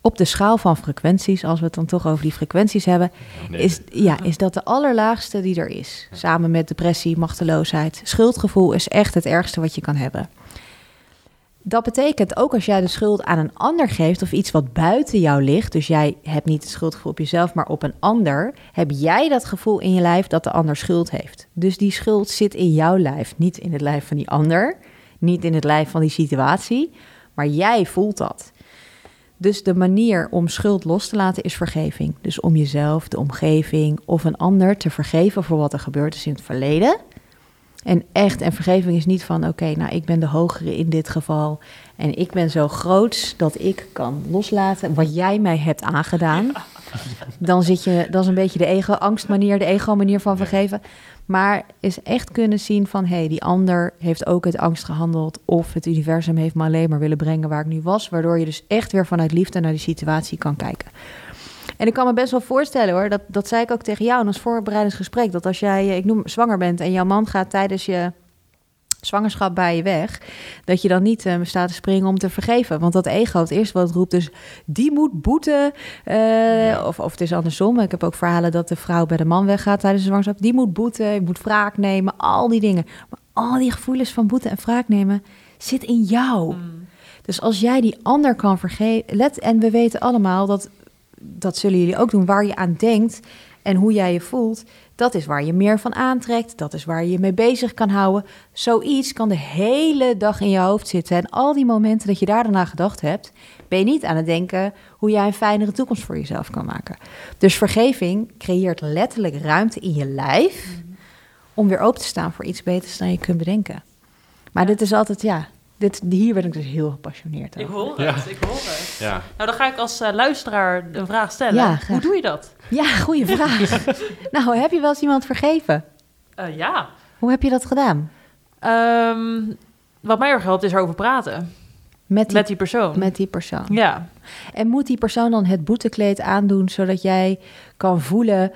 Op de schaal van frequenties, als we het dan toch over die frequenties hebben, Nee. is, ja, is dat de allerlaagste die er is. Samen met depressie, machteloosheid. Schuldgevoel is echt het ergste wat je kan hebben. Dat betekent ook als jij de schuld aan een ander geeft of iets wat buiten jou ligt, dus jij hebt niet het schuldgevoel op jezelf, maar op een ander, heb jij dat gevoel in je lijf dat de ander schuld heeft. Dus die schuld zit in jouw lijf, niet in het lijf van die ander, niet in het lijf van die situatie, maar jij voelt dat. Dus de manier om schuld los te laten is vergeving. Dus om jezelf, de omgeving of een ander te vergeven voor wat er gebeurd is in het verleden. En echt, en vergeving is niet van, oké, nou ik ben de hogere in dit geval. En ik ben zo groot dat ik kan loslaten wat jij mij hebt aangedaan. Dan zit je, dat is een beetje de ego-angstmanier, de ego-manier van vergeven. Maar is echt kunnen zien van, hé, hey, die ander heeft ook uit angst gehandeld. Of het universum heeft me alleen maar willen brengen waar ik nu was. Waardoor je dus echt weer vanuit liefde naar die situatie kan kijken. En ik kan me best wel voorstellen hoor, dat, dat zei ik ook tegen jou in ons voorbereidingsgesprek. Dat als jij, ik noem zwanger bent en jouw man gaat tijdens je zwangerschap bij je weg, dat je dan niet eh, staat te springen om te vergeven. Want dat ego, het eerste wat het roept, dus die moet boeten. eh, of, of het is andersom. Ik heb ook verhalen dat de vrouw bij de man weggaat tijdens de zwangerschap. Die moet boeten, je moet wraak nemen, al die dingen. Maar al die gevoelens van boeten en wraak nemen zit in jou. Mm. Dus als jij die ander kan vergeven. Let, en we weten allemaal dat, dat zullen jullie ook doen, waar je aan denkt en hoe jij je voelt. Dat is waar je meer van aantrekt. Dat is waar je je mee bezig kan houden. Zoiets kan de hele dag in je hoofd zitten. En al die momenten dat je daar dan aan gedacht hebt, ben je niet aan het denken hoe jij een fijnere toekomst voor jezelf kan maken. Dus vergeving creëert letterlijk ruimte in je lijf om weer open te staan voor iets beters dan je kunt bedenken. Maar dit is altijd, ja, dit, hier ben ik dus heel gepassioneerd Ik over. hoor Ja. het, ik hoor het. Ja. Nou, dan ga ik als eh, luisteraar een vraag stellen. Ja. Hoe doe je dat? Ja, goede vraag. nou, heb je wel eens iemand vergeven? Eh, ja. Hoe heb je dat gedaan? Ehm, wat mij erg helpt is erover praten. Met die, Met die persoon. met die persoon. Ja. En moet die persoon dan het boetekleed aandoen, zodat jij kan voelen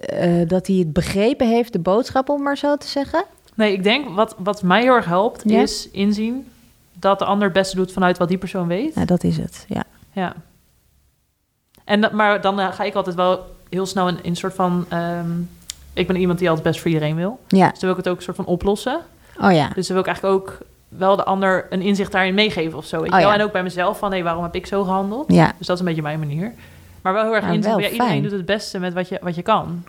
eh, dat hij het begrepen heeft, de boodschap, om maar zo te zeggen? Nee, ik denk wat, wat mij heel erg helpt Ja? is inzien dat de ander het beste doet vanuit wat die persoon weet. Nou, dat is het, ja. Ja. En dat, maar dan eh, ga ik altijd wel heel snel in, een soort van... ehm, ik ben iemand die altijd best voor iedereen wil. Ja, Dus dan wil ik het ook een soort van oplossen. oh ja. Dus dan wil ik eigenlijk ook wel de ander een inzicht daarin meegeven of zo. Weet Oh, ja. En ook bij mezelf van, hé, waarom heb ik zo gehandeld? Ja, Dus dat is een beetje mijn manier. Maar wel heel erg Ja, van, Ja, iedereen fijn. doet het beste met wat je, wat je kan.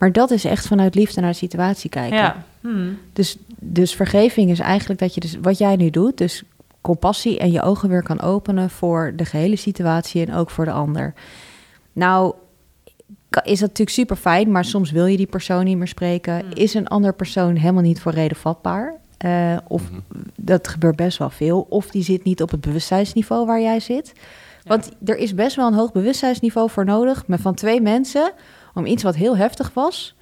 Maar dat is echt vanuit liefde naar de situatie kijken. Ja. Hmm. Dus, dus vergeving is eigenlijk dat je dus wat jij nu doet, dus compassie en je ogen weer kan openen voor de gehele situatie en ook voor de ander. Nou, is dat natuurlijk super fijn, maar soms wil je die persoon niet meer spreken. Hmm. Is een ander persoon helemaal niet voor reden vatbaar? Eh, of Mhm. dat gebeurt best wel veel. Of die zit niet op het bewustzijnsniveau waar jij zit. Want er is best wel een hoog bewustzijnsniveau voor nodig, maar van twee mensen, om iets wat heel heftig was,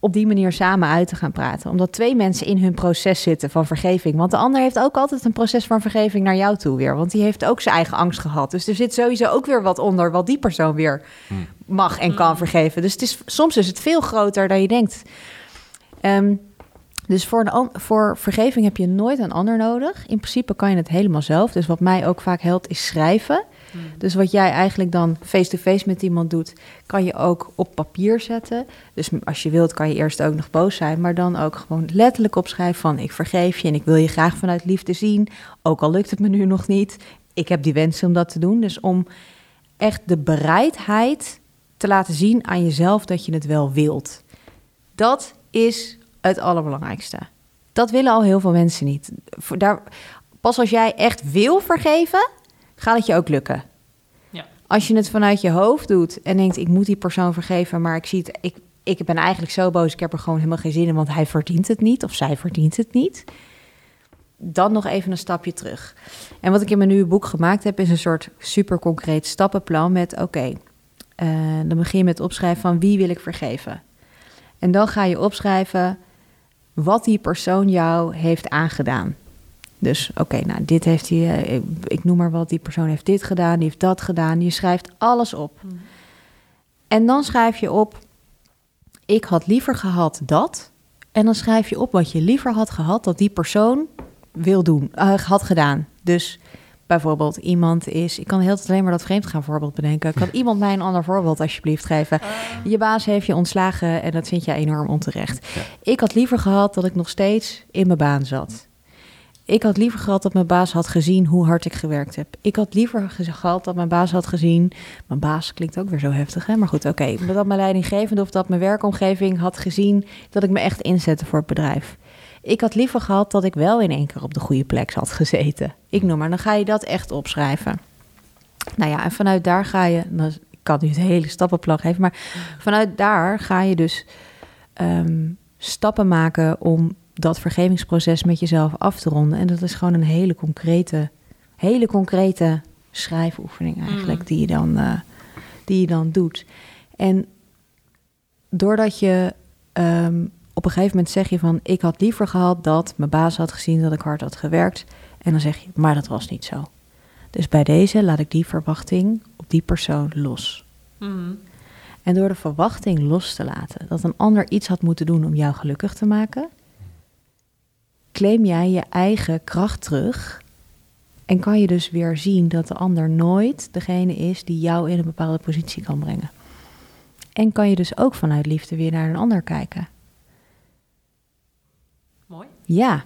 op die manier samen uit te gaan praten. Omdat twee mensen in hun proces zitten van vergeving. Want de ander heeft ook altijd een proces van vergeving naar jou toe weer. Want die heeft ook zijn eigen angst gehad. Dus er zit sowieso ook weer wat onder wat die persoon weer Hmm. mag en kan Mm. vergeven. Dus het is, soms is het veel groter dan je denkt. Ehm, dus voor, een voor vergeving heb je nooit een ander nodig. In principe kan je het helemaal zelf. Dus wat mij ook vaak helpt is schrijven. Hmm. Dus wat jij eigenlijk dan face-to-face met iemand doet, kan je ook op papier zetten. Dus als je wilt, kan je eerst ook nog boos zijn, maar dan ook gewoon letterlijk opschrijven van ik vergeef je en ik wil je graag vanuit liefde zien. Ook al lukt het me nu nog niet. Ik heb die wens om dat te doen. Dus om echt de bereidheid te laten zien aan jezelf dat je het wel wilt. Dat is het allerbelangrijkste. Dat willen al heel veel mensen niet. Daar, pas als jij echt wil vergeven, gaat het je ook lukken. Ja. Als je het vanuit je hoofd doet en denkt, ik moet die persoon vergeven, maar ik zie het, ik, ik ben eigenlijk zo boos, ik heb er gewoon helemaal geen zin in, want hij verdient het niet of zij verdient het niet. Dan nog even een stapje terug. En wat ik in mijn nieuwe boek gemaakt heb, is een soort super concreet stappenplan met, oké, eh, dan begin je met opschrijven van wie wil ik vergeven. En dan ga je opschrijven wat die persoon jou heeft aangedaan. Dus oké, nou, dit heeft hij, eh, ik, ik noem maar wat, die persoon heeft dit gedaan, die heeft dat gedaan. Je schrijft alles op. Hmm. En dan schrijf je op, ik had liever gehad dat. En dan schrijf je op wat je liever had gehad dat die persoon wil doen, eh, had gedaan. Dus bijvoorbeeld iemand is, ik kan heel tijd alleen maar dat vreemdgaan voorbeeld bedenken. Kan iemand mij een ander voorbeeld alsjeblieft geven? Je baas heeft je ontslagen en dat vind je enorm onterecht. Ja. Ik had liever gehad dat ik nog steeds in mijn baan zat. Ik had liever gehad dat mijn baas had gezien hoe hard ik gewerkt heb. Ik had liever ge- gehad dat mijn baas had gezien. Mijn baas klinkt ook weer zo heftig, hè? Maar goed, oké. Dat mijn leidinggevende of dat mijn werkomgeving had gezien dat ik me echt inzette voor het bedrijf. Ik had liever gehad dat ik wel in één keer op de goede plek had gezeten. Ik noem maar, dan ga je dat echt opschrijven. Nou ja, en vanuit daar ga je, nou, ik kan nu het hele stappenplan geven, maar vanuit daar ga je dus ehm, stappen maken om dat vergevingsproces met jezelf af te ronden. En dat is gewoon een hele concrete, hele concrete schrijfoefening eigenlijk, Mm. die, je dan, eh, die je dan doet. En doordat je ehm, op een gegeven moment zeg je van... ik had liever gehad dat mijn baas had gezien dat ik hard had gewerkt. En dan zeg je, maar dat was niet zo. Dus bij deze laat ik die verwachting op die persoon los. Hmm. En door de verwachting los te laten dat een ander iets had moeten doen om jou gelukkig te maken, claim jij je eigen kracht terug. En kan je dus weer zien dat de ander nooit degene is die jou in een bepaalde positie kan brengen. En kan je dus ook vanuit liefde weer naar een ander kijken. Mooi. Ja.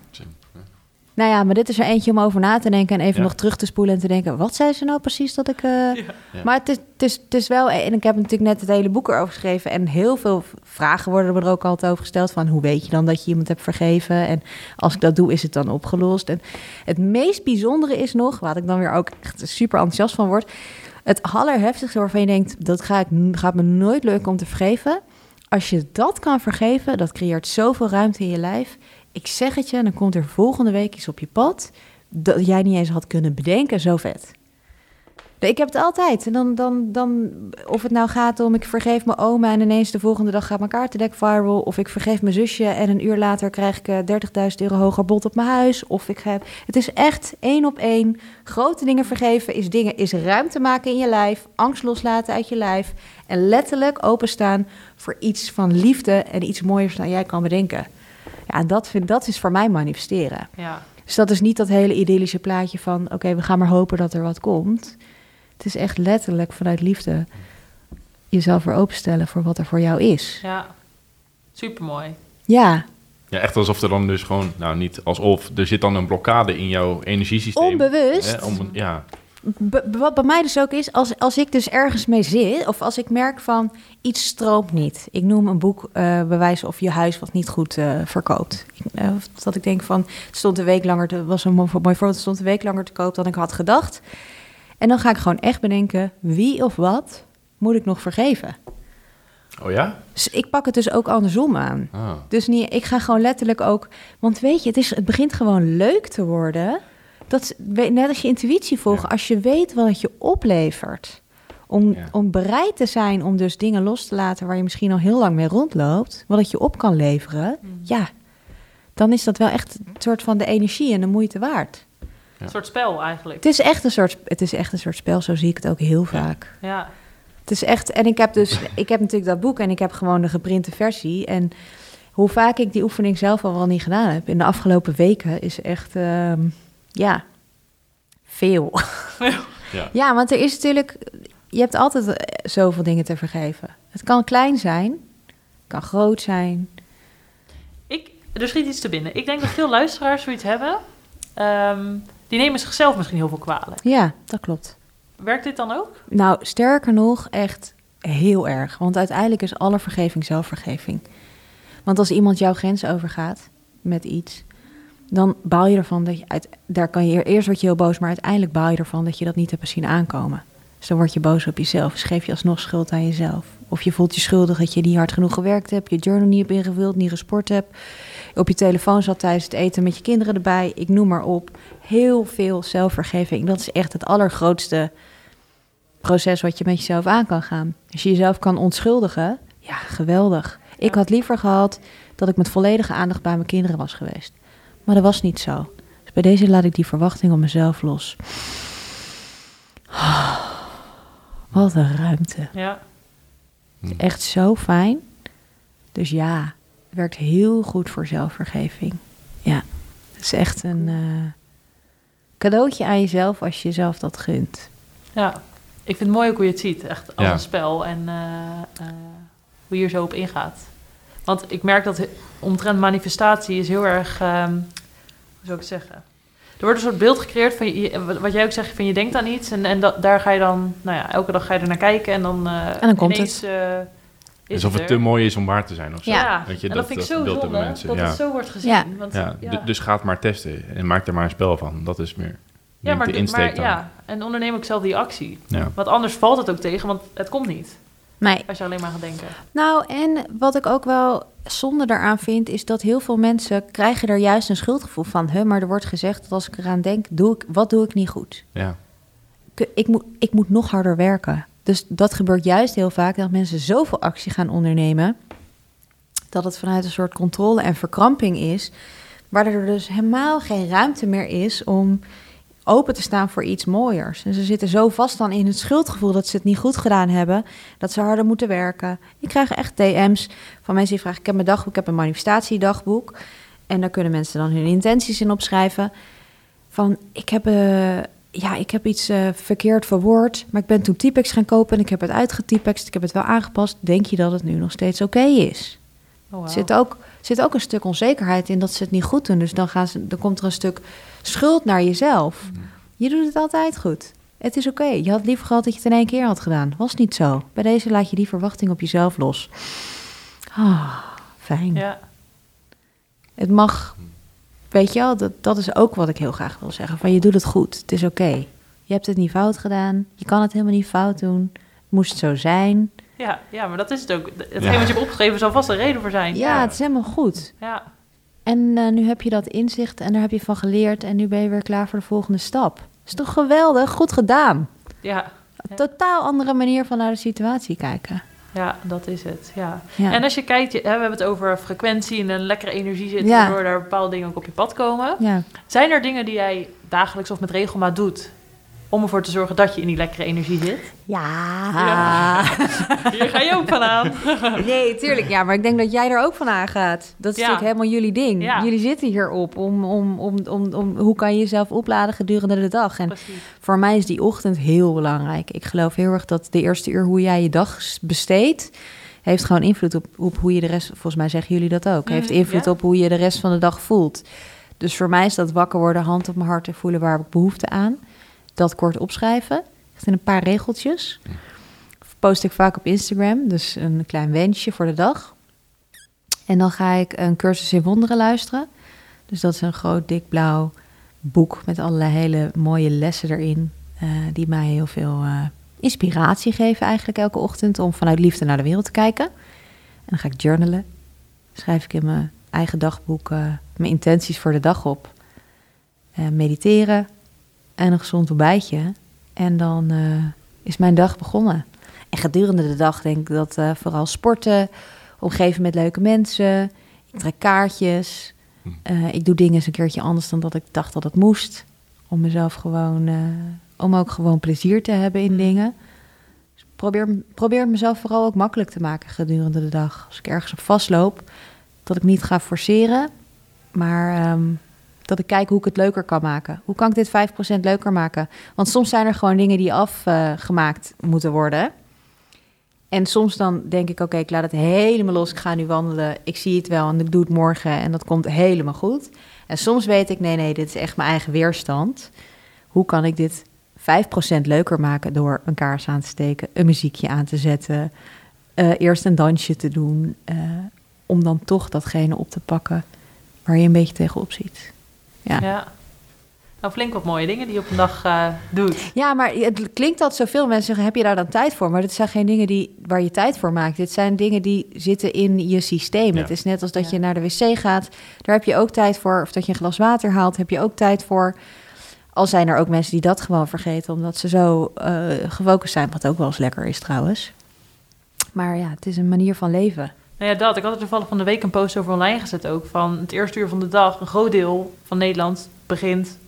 Nou ja, maar dit is er eentje om over na te denken en even Ja. nog terug te spoelen en te denken: wat zei ze nou precies dat ik. eh, Ja. Maar het is, het, is, het is wel, en ik heb natuurlijk net het hele boek erover geschreven. En heel veel vragen worden er ook altijd over gesteld. Van hoe weet je dan dat je iemand hebt vergeven? En als ik dat doe, is het dan opgelost? En het meest bijzondere is nog, waar ik dan weer ook echt super enthousiast van word. Het allerheftigste waarvan je denkt, dat ga ik, gaat me nooit lukken om te vergeven. Als je dat kan vergeven, dat creëert zoveel ruimte in je lijf. Ik zeg het je, dan komt er volgende week iets op je pad. Dat jij niet eens had kunnen bedenken, zo vet. Ik heb het altijd. En dan, dan, dan, of het nou gaat om ik vergeef mijn oma en ineens de volgende dag gaat mijn kaartendek viral. Of ik vergeef mijn zusje en een uur later krijg ik eh, 30.000 euro hoger bod op mijn huis. Of ik heb. Het is echt één op één. Grote dingen vergeven is, dingen, is ruimte maken in je lijf. Angst loslaten uit je lijf. En letterlijk openstaan voor iets van liefde en iets mooiers dan jij kan bedenken. Ja, en dat, vind, dat is voor mij manifesteren. Ja. Dus dat is niet dat hele idyllische plaatje van... oké, we gaan maar hopen dat er wat komt. Het is echt letterlijk vanuit liefde... jezelf weer openstellen voor wat er voor jou is. Ja. Supermooi. Ja, Ja, echt alsof er dan dus gewoon, nou niet alsof, er zit dan een blokkade in jouw energiesysteem. onbewust. Hè, om, ja, wat bij mij dus ook is, als, als ik dus ergens mee zit... of als ik merk van iets stroomt niet. Ik noem een boek eh bewijzen of je huis wat niet goed eh, verkoopt. Eh, of dat ik denk van, het stond een week langer... te was een mooi voorbeeld, het stond een week langer te koop dan ik had gedacht. En dan ga ik gewoon echt bedenken... wie of wat moet ik nog vergeven? oh ja? Dus ik pak het dus ook andersom aan. Ah. Dus niet, ik ga gewoon letterlijk ook. Want weet je, het, is, het begint gewoon leuk te worden. Dat, net als je intuïtie volgen, Ja. als je weet wat het je oplevert. Om, Ja. om bereid te zijn om dus dingen los te laten waar je misschien al heel lang mee rondloopt. Wat het je op kan leveren. Ja, dan is dat wel echt een soort van de energie en de moeite waard. Ja. Een soort spel eigenlijk. Het is echt een soort, het is echt een soort spel, zo zie ik het ook heel vaak. Ja. Het is echt, en ik heb dus, ik heb natuurlijk dat boek en ik heb gewoon de geprinte versie. En hoe vaak ik die oefening zelf al wel niet gedaan heb in de afgelopen weken is echt, ehm, ja, veel. Ja. Ja, want er is natuurlijk, je hebt altijd eh, zoveel dingen te vergeven. Het kan klein zijn, het kan groot zijn. Ik, er schiet iets te binnen. Ik denk dat veel luisteraars zoiets hebben. Ehm, die nemen zichzelf misschien heel veel kwalijk. Ja, dat klopt. Werkt dit dan ook? Nou, sterker nog, echt heel erg. Want uiteindelijk is alle vergeving zelfvergeving. Want als iemand jouw grens overgaat met iets, dan baal je ervan dat je uit, daar kan je eerst word je heel boos, maar uiteindelijk baal je ervan dat je dat niet hebt zien aankomen. Dus dan word je boos op jezelf. Dus geef je alsnog schuld aan jezelf. Of je voelt je schuldig dat je niet hard genoeg gewerkt hebt, je journal niet hebt ingevuld, niet gesport hebt, op je telefoon zat tijdens het eten met je kinderen erbij. Ik noem maar op. Heel veel zelfvergeving. Dat is echt het allergrootste proces wat je met jezelf aan kan gaan. Als je jezelf kan onschuldigen, ja, geweldig. Ik had liever gehad dat ik met volledige aandacht bij mijn kinderen was geweest. Maar dat was niet zo. Dus bij deze laat ik die verwachting op mezelf los. Wat een ruimte. Ja. Echt zo fijn. Dus ja, het werkt heel goed voor zelfvergeving. Ja, het is echt een eh, cadeautje aan jezelf als je jezelf dat gunt. ja. Ik vind het mooi ook hoe je het ziet. Echt als Ja. een spel. En eh, eh, hoe je er zo op ingaat. Want ik merk dat omtrent manifestatie is heel erg... ehm, hoe zou ik het zeggen? Er wordt een soort beeld gecreëerd van je, wat jij ook zegt, van je denkt aan iets en, en dat, daar ga je dan, nou ja, elke dag ga je er naar kijken en dan, eh dan komt ineens, eh, is Alsof het te mooi is om waar te zijn of zo. Ja, Weet je, en dat, vind ik zo zonde, mensen. dat ja. het zo wordt gezien. Ja. Want, Ja, ja. d- dus ga het maar testen en maak er maar een spel van. Dat is meer ja, maar, de de- insteek maar dan. ja, en onderneem ook zelf die actie. Ja. Want anders valt het ook tegen, want het komt niet. Nee. Als je alleen maar gaat denken. Nou, en wat ik ook wel zonde daaraan vind, is dat heel veel mensen krijgen er juist een schuldgevoel van. Huh, maar er wordt gezegd dat als ik eraan denk, doe ik, wat doe ik niet goed? Ja. Ik, ik, moet, ik moet nog harder werken. Dus dat gebeurt juist heel vaak, dat mensen zoveel actie gaan ondernemen, dat het vanuit een soort controle en verkramping is, waardoor er dus helemaal geen ruimte meer is om open te staan voor iets mooiers. En ze zitten zo vast dan in het schuldgevoel dat ze het niet goed gedaan hebben, dat ze harder moeten werken. Ik krijg echt DM's van mensen die vragen: Ik heb mijn dagboek, ik heb een manifestatiedagboek. En daar kunnen mensen dan hun intenties in opschrijven. Van, ik heb, eh, ja, ik heb iets eh, verkeerd verwoord, maar ik ben toen Typex gaan kopen en ik heb het uitgetypext, ik heb het wel aangepast. Denk je dat het nu nog steeds oké is? Oh. Er zit ook, zit ook een stuk onzekerheid in dat ze het niet goed doen. Dus dan, gaan ze, dan komt er een stuk schuld naar jezelf. Je doet het altijd goed. Het is oké. Je had liever gehad dat je het in één keer had gedaan. Was niet zo. Bij deze laat je die verwachting op jezelf los. Ah, fijn. Ja, Het mag, weet je wel, dat, dat is ook wat ik heel graag wil zeggen. Van je doet het goed. Het is oké. Je hebt het niet fout gedaan. Je kan het helemaal niet fout doen. Het moest zo zijn. ja, ja, maar dat is het ook. Hetgeen Ja. wat je hebt opgeschreven zal vast een reden voor zijn. Ja, het is helemaal goed. Ja, En eh, nu heb je dat inzicht en daar heb je van geleerd. En nu ben je weer klaar voor de volgende stap. Is toch geweldig? Goed gedaan. ja, Een totaal andere manier van naar de situatie kijken. ja, dat is het. Ja. Ja. En als je kijkt, hè, we hebben het over frequentie en een lekkere energie zitten, Ja. waardoor er bepaalde dingen ook op je pad komen. ja. Zijn er dingen die jij dagelijks of met regelmaat doet om ervoor te zorgen dat je in die lekkere energie zit? Ja. Hier ga je ook van aan. Nee, tuurlijk. Ja, maar ik denk dat jij er ook van aangaat. Dat is Ja. natuurlijk helemaal jullie ding. Ja. Jullie zitten hierop om, om, om, om, om... Hoe kan je jezelf opladen gedurende de dag? En Precies. voor mij is die ochtend heel belangrijk. Ik geloof heel erg dat de eerste uur hoe jij je dag besteedt... heeft gewoon invloed op, op hoe je de rest... Volgens mij zeggen jullie dat ook. Heeft Mhm, invloed ja. op hoe je de rest van de dag voelt. Dus voor mij is dat wakker worden, hand op mijn hart en voelen waar heb ik behoefte aan. Dat kort opschrijven. Echt in een paar regeltjes. Post ik vaak op Instagram, dus een klein wensje voor de dag. En dan ga ik een cursus in wonderen luisteren. Dus dat is een groot, dik, blauw boek met allerlei hele mooie lessen erin. eh, die mij heel veel eh, inspiratie geven eigenlijk elke ochtend om vanuit liefde naar de wereld te kijken. En dan ga ik journalen. Schrijf ik in mijn eigen dagboek eh, mijn intenties voor de dag op. Mediteren en een gezond ontbijtje. En dan eh, is mijn dag begonnen. En gedurende de dag denk ik dat eh, vooral sporten, omgeven met leuke mensen. Ik trek kaartjes. Eh, ik doe dingen eens een keertje anders dan dat ik dacht dat het moest. Om mezelf gewoon, eh, om ook gewoon plezier te hebben in dingen. Dus probeer, probeer mezelf vooral ook makkelijk te maken gedurende de dag. Als ik ergens op vastloop, dat ik niet ga forceren, maar ehm, dat ik kijk hoe ik het leuker kan maken. Hoe kan ik dit 5% leuker maken? Want soms zijn er gewoon dingen die afgemaakt moeten worden. En soms dan denk ik, oké, ik laat het helemaal los. Ik ga nu wandelen. Ik zie het wel en ik doe het morgen en dat komt helemaal goed. En soms weet ik, nee, nee, dit is echt mijn eigen weerstand. Hoe kan ik dit 5% leuker maken door een kaars aan te steken, een muziekje aan te zetten, eh, eerst een dansje te doen, eh, om dan toch datgene op te pakken waar je een beetje tegenop ziet. Ja. Ja. Nou, flink wat mooie dingen die je op een dag eh, doet. Ja, maar het klinkt dat zoveel mensen zeggen, heb je daar dan tijd voor? Maar dit zijn geen dingen die, waar je tijd voor maakt. Dit zijn dingen die zitten in je systeem. Ja. Het is net als dat Ja. je naar de wc gaat. Daar heb je ook tijd voor. Of dat je een glas water haalt, heb je ook tijd voor. Al zijn er ook mensen die dat gewoon vergeten, omdat ze zo eh, gefocust zijn. Wat ook wel eens lekker is trouwens. Maar ja, het is een manier van leven. Nou ja, dat. Ik had er toevallig van de week een post over online gezet ook. Van het eerste uur van de dag, een groot deel van Nederland begint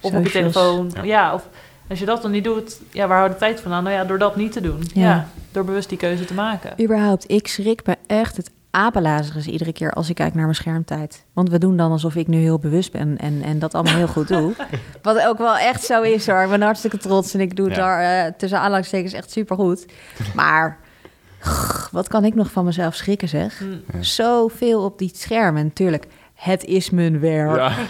op je telefoon. Ja. Ja. of als je dat dan niet doet, ja, waar houdt de tijd vandaan? Nou ja, door dat niet te doen. Ja. Ja. door bewust die keuze te maken. Überhaupt, ik schrik me echt het apenlazerus iedere keer als ik kijk naar mijn schermtijd. Want we doen dan alsof ik nu heel bewust ben en, en dat allemaal heel goed doe. Wat ook wel echt zo is hoor. Ik ben hartstikke trots en ik doe het Ja. daar eh, tussen aanhalingstekens echt supergoed. Maar wat kan ik nog van mezelf schrikken zeg? Hm. Ja. Zoveel op die schermen. Natuurlijk, het is mijn werk. Ja.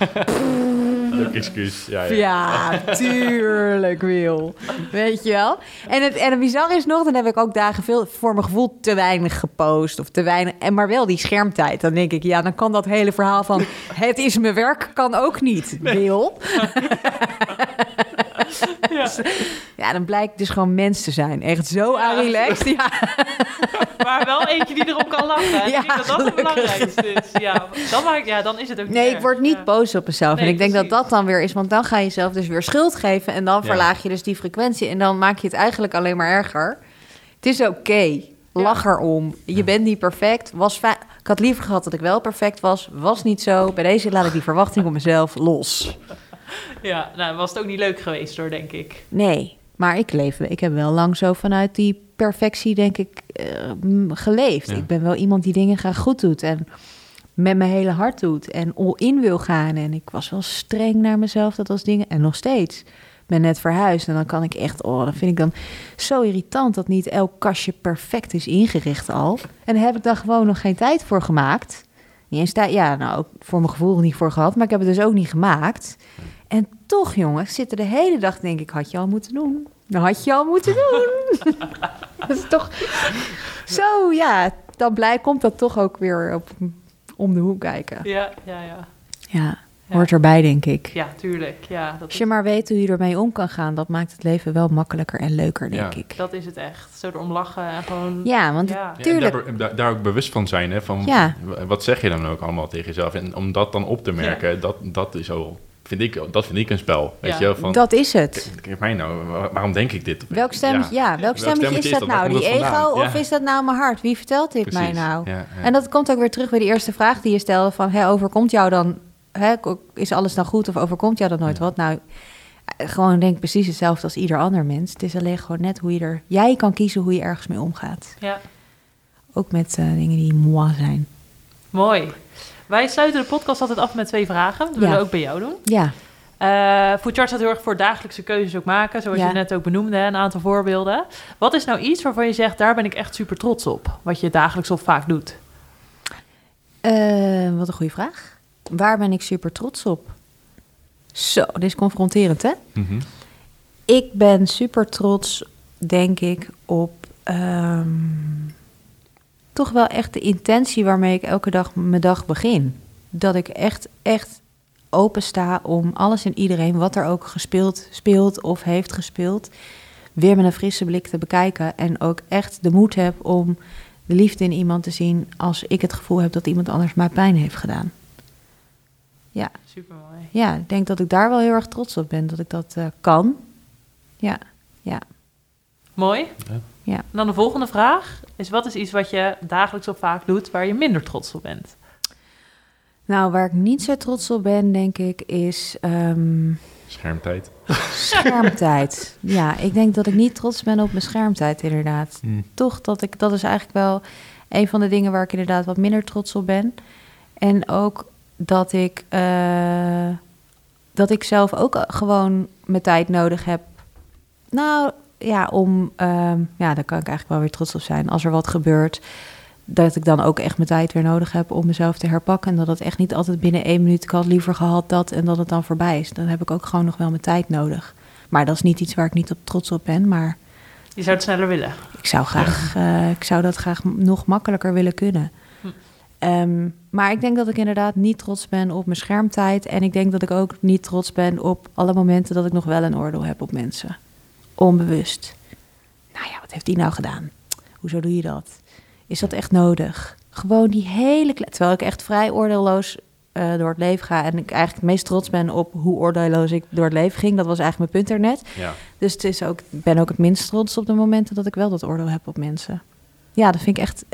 Leuk excuus. Ja, ja. Ja, tuurlijk wil. Weet je wel? En het, en het bizarre is nog, dan heb ik ook dagen veel voor mijn gevoel te weinig gepost of te weinig. En maar wel die schermtijd. Dan denk ik, ja, dan kan dat hele verhaal van het is mijn werk kan ook niet. Wil. Ja. Ja, dan blijkt dus gewoon mens te zijn. Echt zo Ja. relaxed. Ja. Maar wel eentje die erop kan lachen. En Ja, ik denk dat dat het belangrijkste is. Ja, dan, maak, ja, dan is het ook niet Nee, ik erg. word niet Ja. boos op mezelf. Nee, en ik denk dat precies. dat dan weer is, want dan ga je jezelf dus weer schuld geven. En dan Ja. verlaag je dus die frequentie. En dan maak je het eigenlijk alleen maar erger. Het is oké. Lach erom. Je bent niet perfect. Was fijn. Ik had liever gehad dat ik wel perfect was. Was niet zo. Bij deze laat ik die verwachting op mezelf los. Ja, nou, was het ook niet leuk geweest hoor, denk ik. Nee, maar ik leef. Ik heb wel lang zo vanuit die perfectie, denk ik, eh, geleefd. Ja. Ik ben wel iemand die dingen graag goed doet. En met mijn hele hart doet en all in wil gaan. En ik was wel streng naar mezelf, dat was dingen. En nog steeds. Ben net verhuisd en dan kan ik echt... Oh, dat vind ik dan zo irritant dat niet elk kastje perfect is ingericht al. En daar heb ik dan gewoon nog geen tijd voor gemaakt. Niet eens tijd, ja, nou, ook voor mijn gevoel niet voor gehad. Maar ik heb het dus ook niet gemaakt. En toch, jongens, zitten de hele dag, denk ik, had je al moeten doen. Dat had je al moeten doen. dat is toch zo, ja. Dan blij komt dat toch ook weer op, om de hoek kijken. Ja, ja. Ja, Ja. Hoort erbij, denk ik. Ja, tuurlijk. Ja, dat Als is, je maar weet hoe je ermee om kan gaan, dat maakt het leven wel makkelijker en leuker, denk Ja. ik. dat is het echt. Zo erom lachen en gewoon... Ja, want Ja. En Tuurlijk. daar, daar, daar ook bewust van zijn, hè, van wat zeg je dan ook allemaal tegen jezelf. En om dat dan op te merken, dat, dat is zo, vind ik, dat vind ik een spel. Weet Ja. je wel, van, dat is het. mij nou, waar- waarom denk ik dit? Welk stemmetje, ja. welk stemmetje is dat nou? Die ego Ja. of is dat nou mijn hart? Wie vertelt dit mij nou? Ja, ja. En dat komt ook weer terug bij die eerste vraag die je stelde van... Hè, overkomt jou dan... Hè, is alles dan goed of overkomt jou dan nooit Ja. wat? Nou, eh, gewoon denk precies hetzelfde als ieder ander mens. Het is alleen gewoon net hoe je er... Jij kan kiezen hoe je ergens mee omgaat. Ja, Ook met eh, dingen die moi zijn. mooi. Wij sluiten de podcast altijd af met twee vragen. Dat willen Ja. we ook bij jou doen. Ja, Eh Food Chart staat heel erg voor dagelijkse keuzes ook maken. Zoals Ja. je net ook benoemde, een aantal voorbeelden. Wat is nou iets waarvan je zegt, daar ben ik echt super trots op? Wat je dagelijks of vaak doet? Wat een goede vraag. Waar ben ik super trots op? Zo, dit is confronterend, hè? Mhm. Ik ben super trots, denk ik, op ehm, toch wel echt de intentie waarmee ik elke dag mijn dag begin. Dat ik echt, echt open sta om alles en iedereen, wat er ook gespeeld, speelt of heeft gespeeld, weer met een frisse blik te bekijken. En ook echt de moed heb om de liefde in iemand te zien als ik het gevoel heb dat iemand anders mij pijn heeft gedaan. Ja, Super mooi. ja, ik denk dat ik daar wel heel erg trots op ben, dat ik dat eh, kan. Ja, Mooi. Ja. Ja. En dan de volgende vraag is, wat is iets wat je dagelijks of vaak doet waar je minder trots op bent? Nou, waar ik niet zo trots op ben, denk ik, is ehm, Schermtijd. schermtijd. ja, ik denk dat ik niet trots ben op mijn schermtijd, inderdaad. Mm. Toch, dat, ik, dat is eigenlijk wel een van de dingen waar ik inderdaad wat minder trots op ben. En ook dat ik, eh, dat ik zelf ook gewoon mijn tijd nodig heb. Nou ja, om, ehm, ja, daar kan ik eigenlijk wel weer trots op zijn. Als er wat gebeurt, dat ik dan ook echt mijn tijd weer nodig heb om mezelf te herpakken. En dat het echt niet altijd binnen één minuut, ik had liever gehad dat en dat het dan voorbij is. Dan heb ik ook gewoon nog wel mijn tijd nodig. Maar dat is niet iets waar ik niet op trots op ben, maar Je zou het sneller willen. ik zou, graag, eh, ik zou dat graag nog makkelijker willen kunnen. Hm. Ehm, maar ik denk dat ik inderdaad niet trots ben op mijn schermtijd. En ik denk dat ik ook niet trots ben op alle momenten dat ik nog wel een oordeel heb op mensen. Onbewust. Nou ja, wat heeft die nou gedaan? Hoezo doe je dat? Is dat echt nodig? Gewoon die hele... Terwijl ik echt vrij oordeelloos eh, door het leven ga. En ik eigenlijk het meest trots ben op hoe oordeelloos ik door het leven ging. Dat was eigenlijk mijn punt ernet. Ja. Dus het is ook, ik ben ook het minst trots op de momenten dat ik wel dat oordeel heb op mensen. Ja, dat vind ik echt,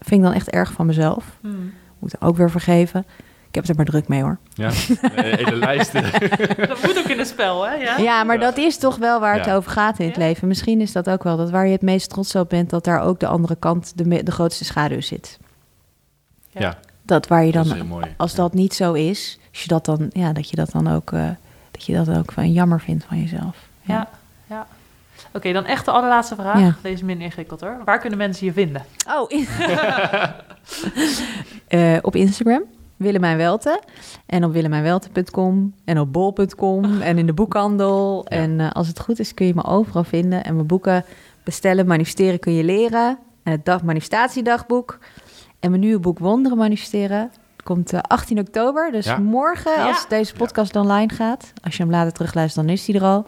vind ik dan echt erg van mezelf. Hmm. Moet ik ook weer vergeven. Ik heb het er maar druk mee hoor. Ja, hele lijst. Dat moet ook in het spel, hè? Ja? Ja, maar dat is toch wel waar het Ja. over gaat in het Ja. leven. Misschien is dat ook wel dat waar je het meest trots op bent, dat daar ook de andere kant de, me- de grootste schaduw zit. Ja. Ja, Dat waar je dan, is heel mooi. als dat niet zo is, als je dat dan, ja, dat je dat dan ook, eh, dat je dat ook van jammer vindt van jezelf. Ja, ja. Oké, dan echt de allerlaatste vraag. Ja. Deze is minder ingewikkeld hoor. Waar kunnen mensen je vinden? Oh, in- Eh, op Instagram, Willemijn Welte. En op willemijnwelte.com en op bol.com en in de boekhandel. Ja. En eh, als het goed is kun je me overal vinden. En mijn boeken bestellen, manifesteren kun je leren. En het dag, manifestatiedagboek. En mijn nieuwe boek Wonderen manifesteren. Komt eh, 18 oktober, dus Ja. morgen Ja. als deze podcast online gaat. Als je hem later terugluistert, dan is hij er al.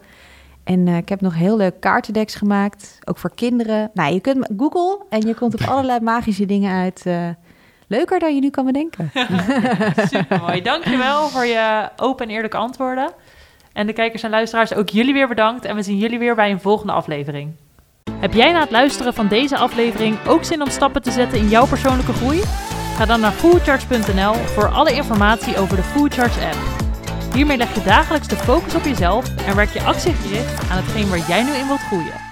En eh, ik heb nog heel leuk kaartendeks gemaakt, ook voor kinderen. Nou, je kunt Google en je komt op allerlei magische dingen uit. eh, leuker dan je nu kan bedenken. Super mooi. Dankjewel voor je open en eerlijke antwoorden. En de kijkers en luisteraars, ook jullie weer bedankt. En we zien jullie weer bij een volgende aflevering. Heb jij na het luisteren van deze aflevering ook zin om stappen te zetten in jouw persoonlijke groei? Ga dan naar foodcharge.nl voor alle informatie over de Foodcharge app. Hiermee leg je dagelijks de focus op jezelf en werk je actiegericht aan hetgeen waar jij nu in wilt groeien.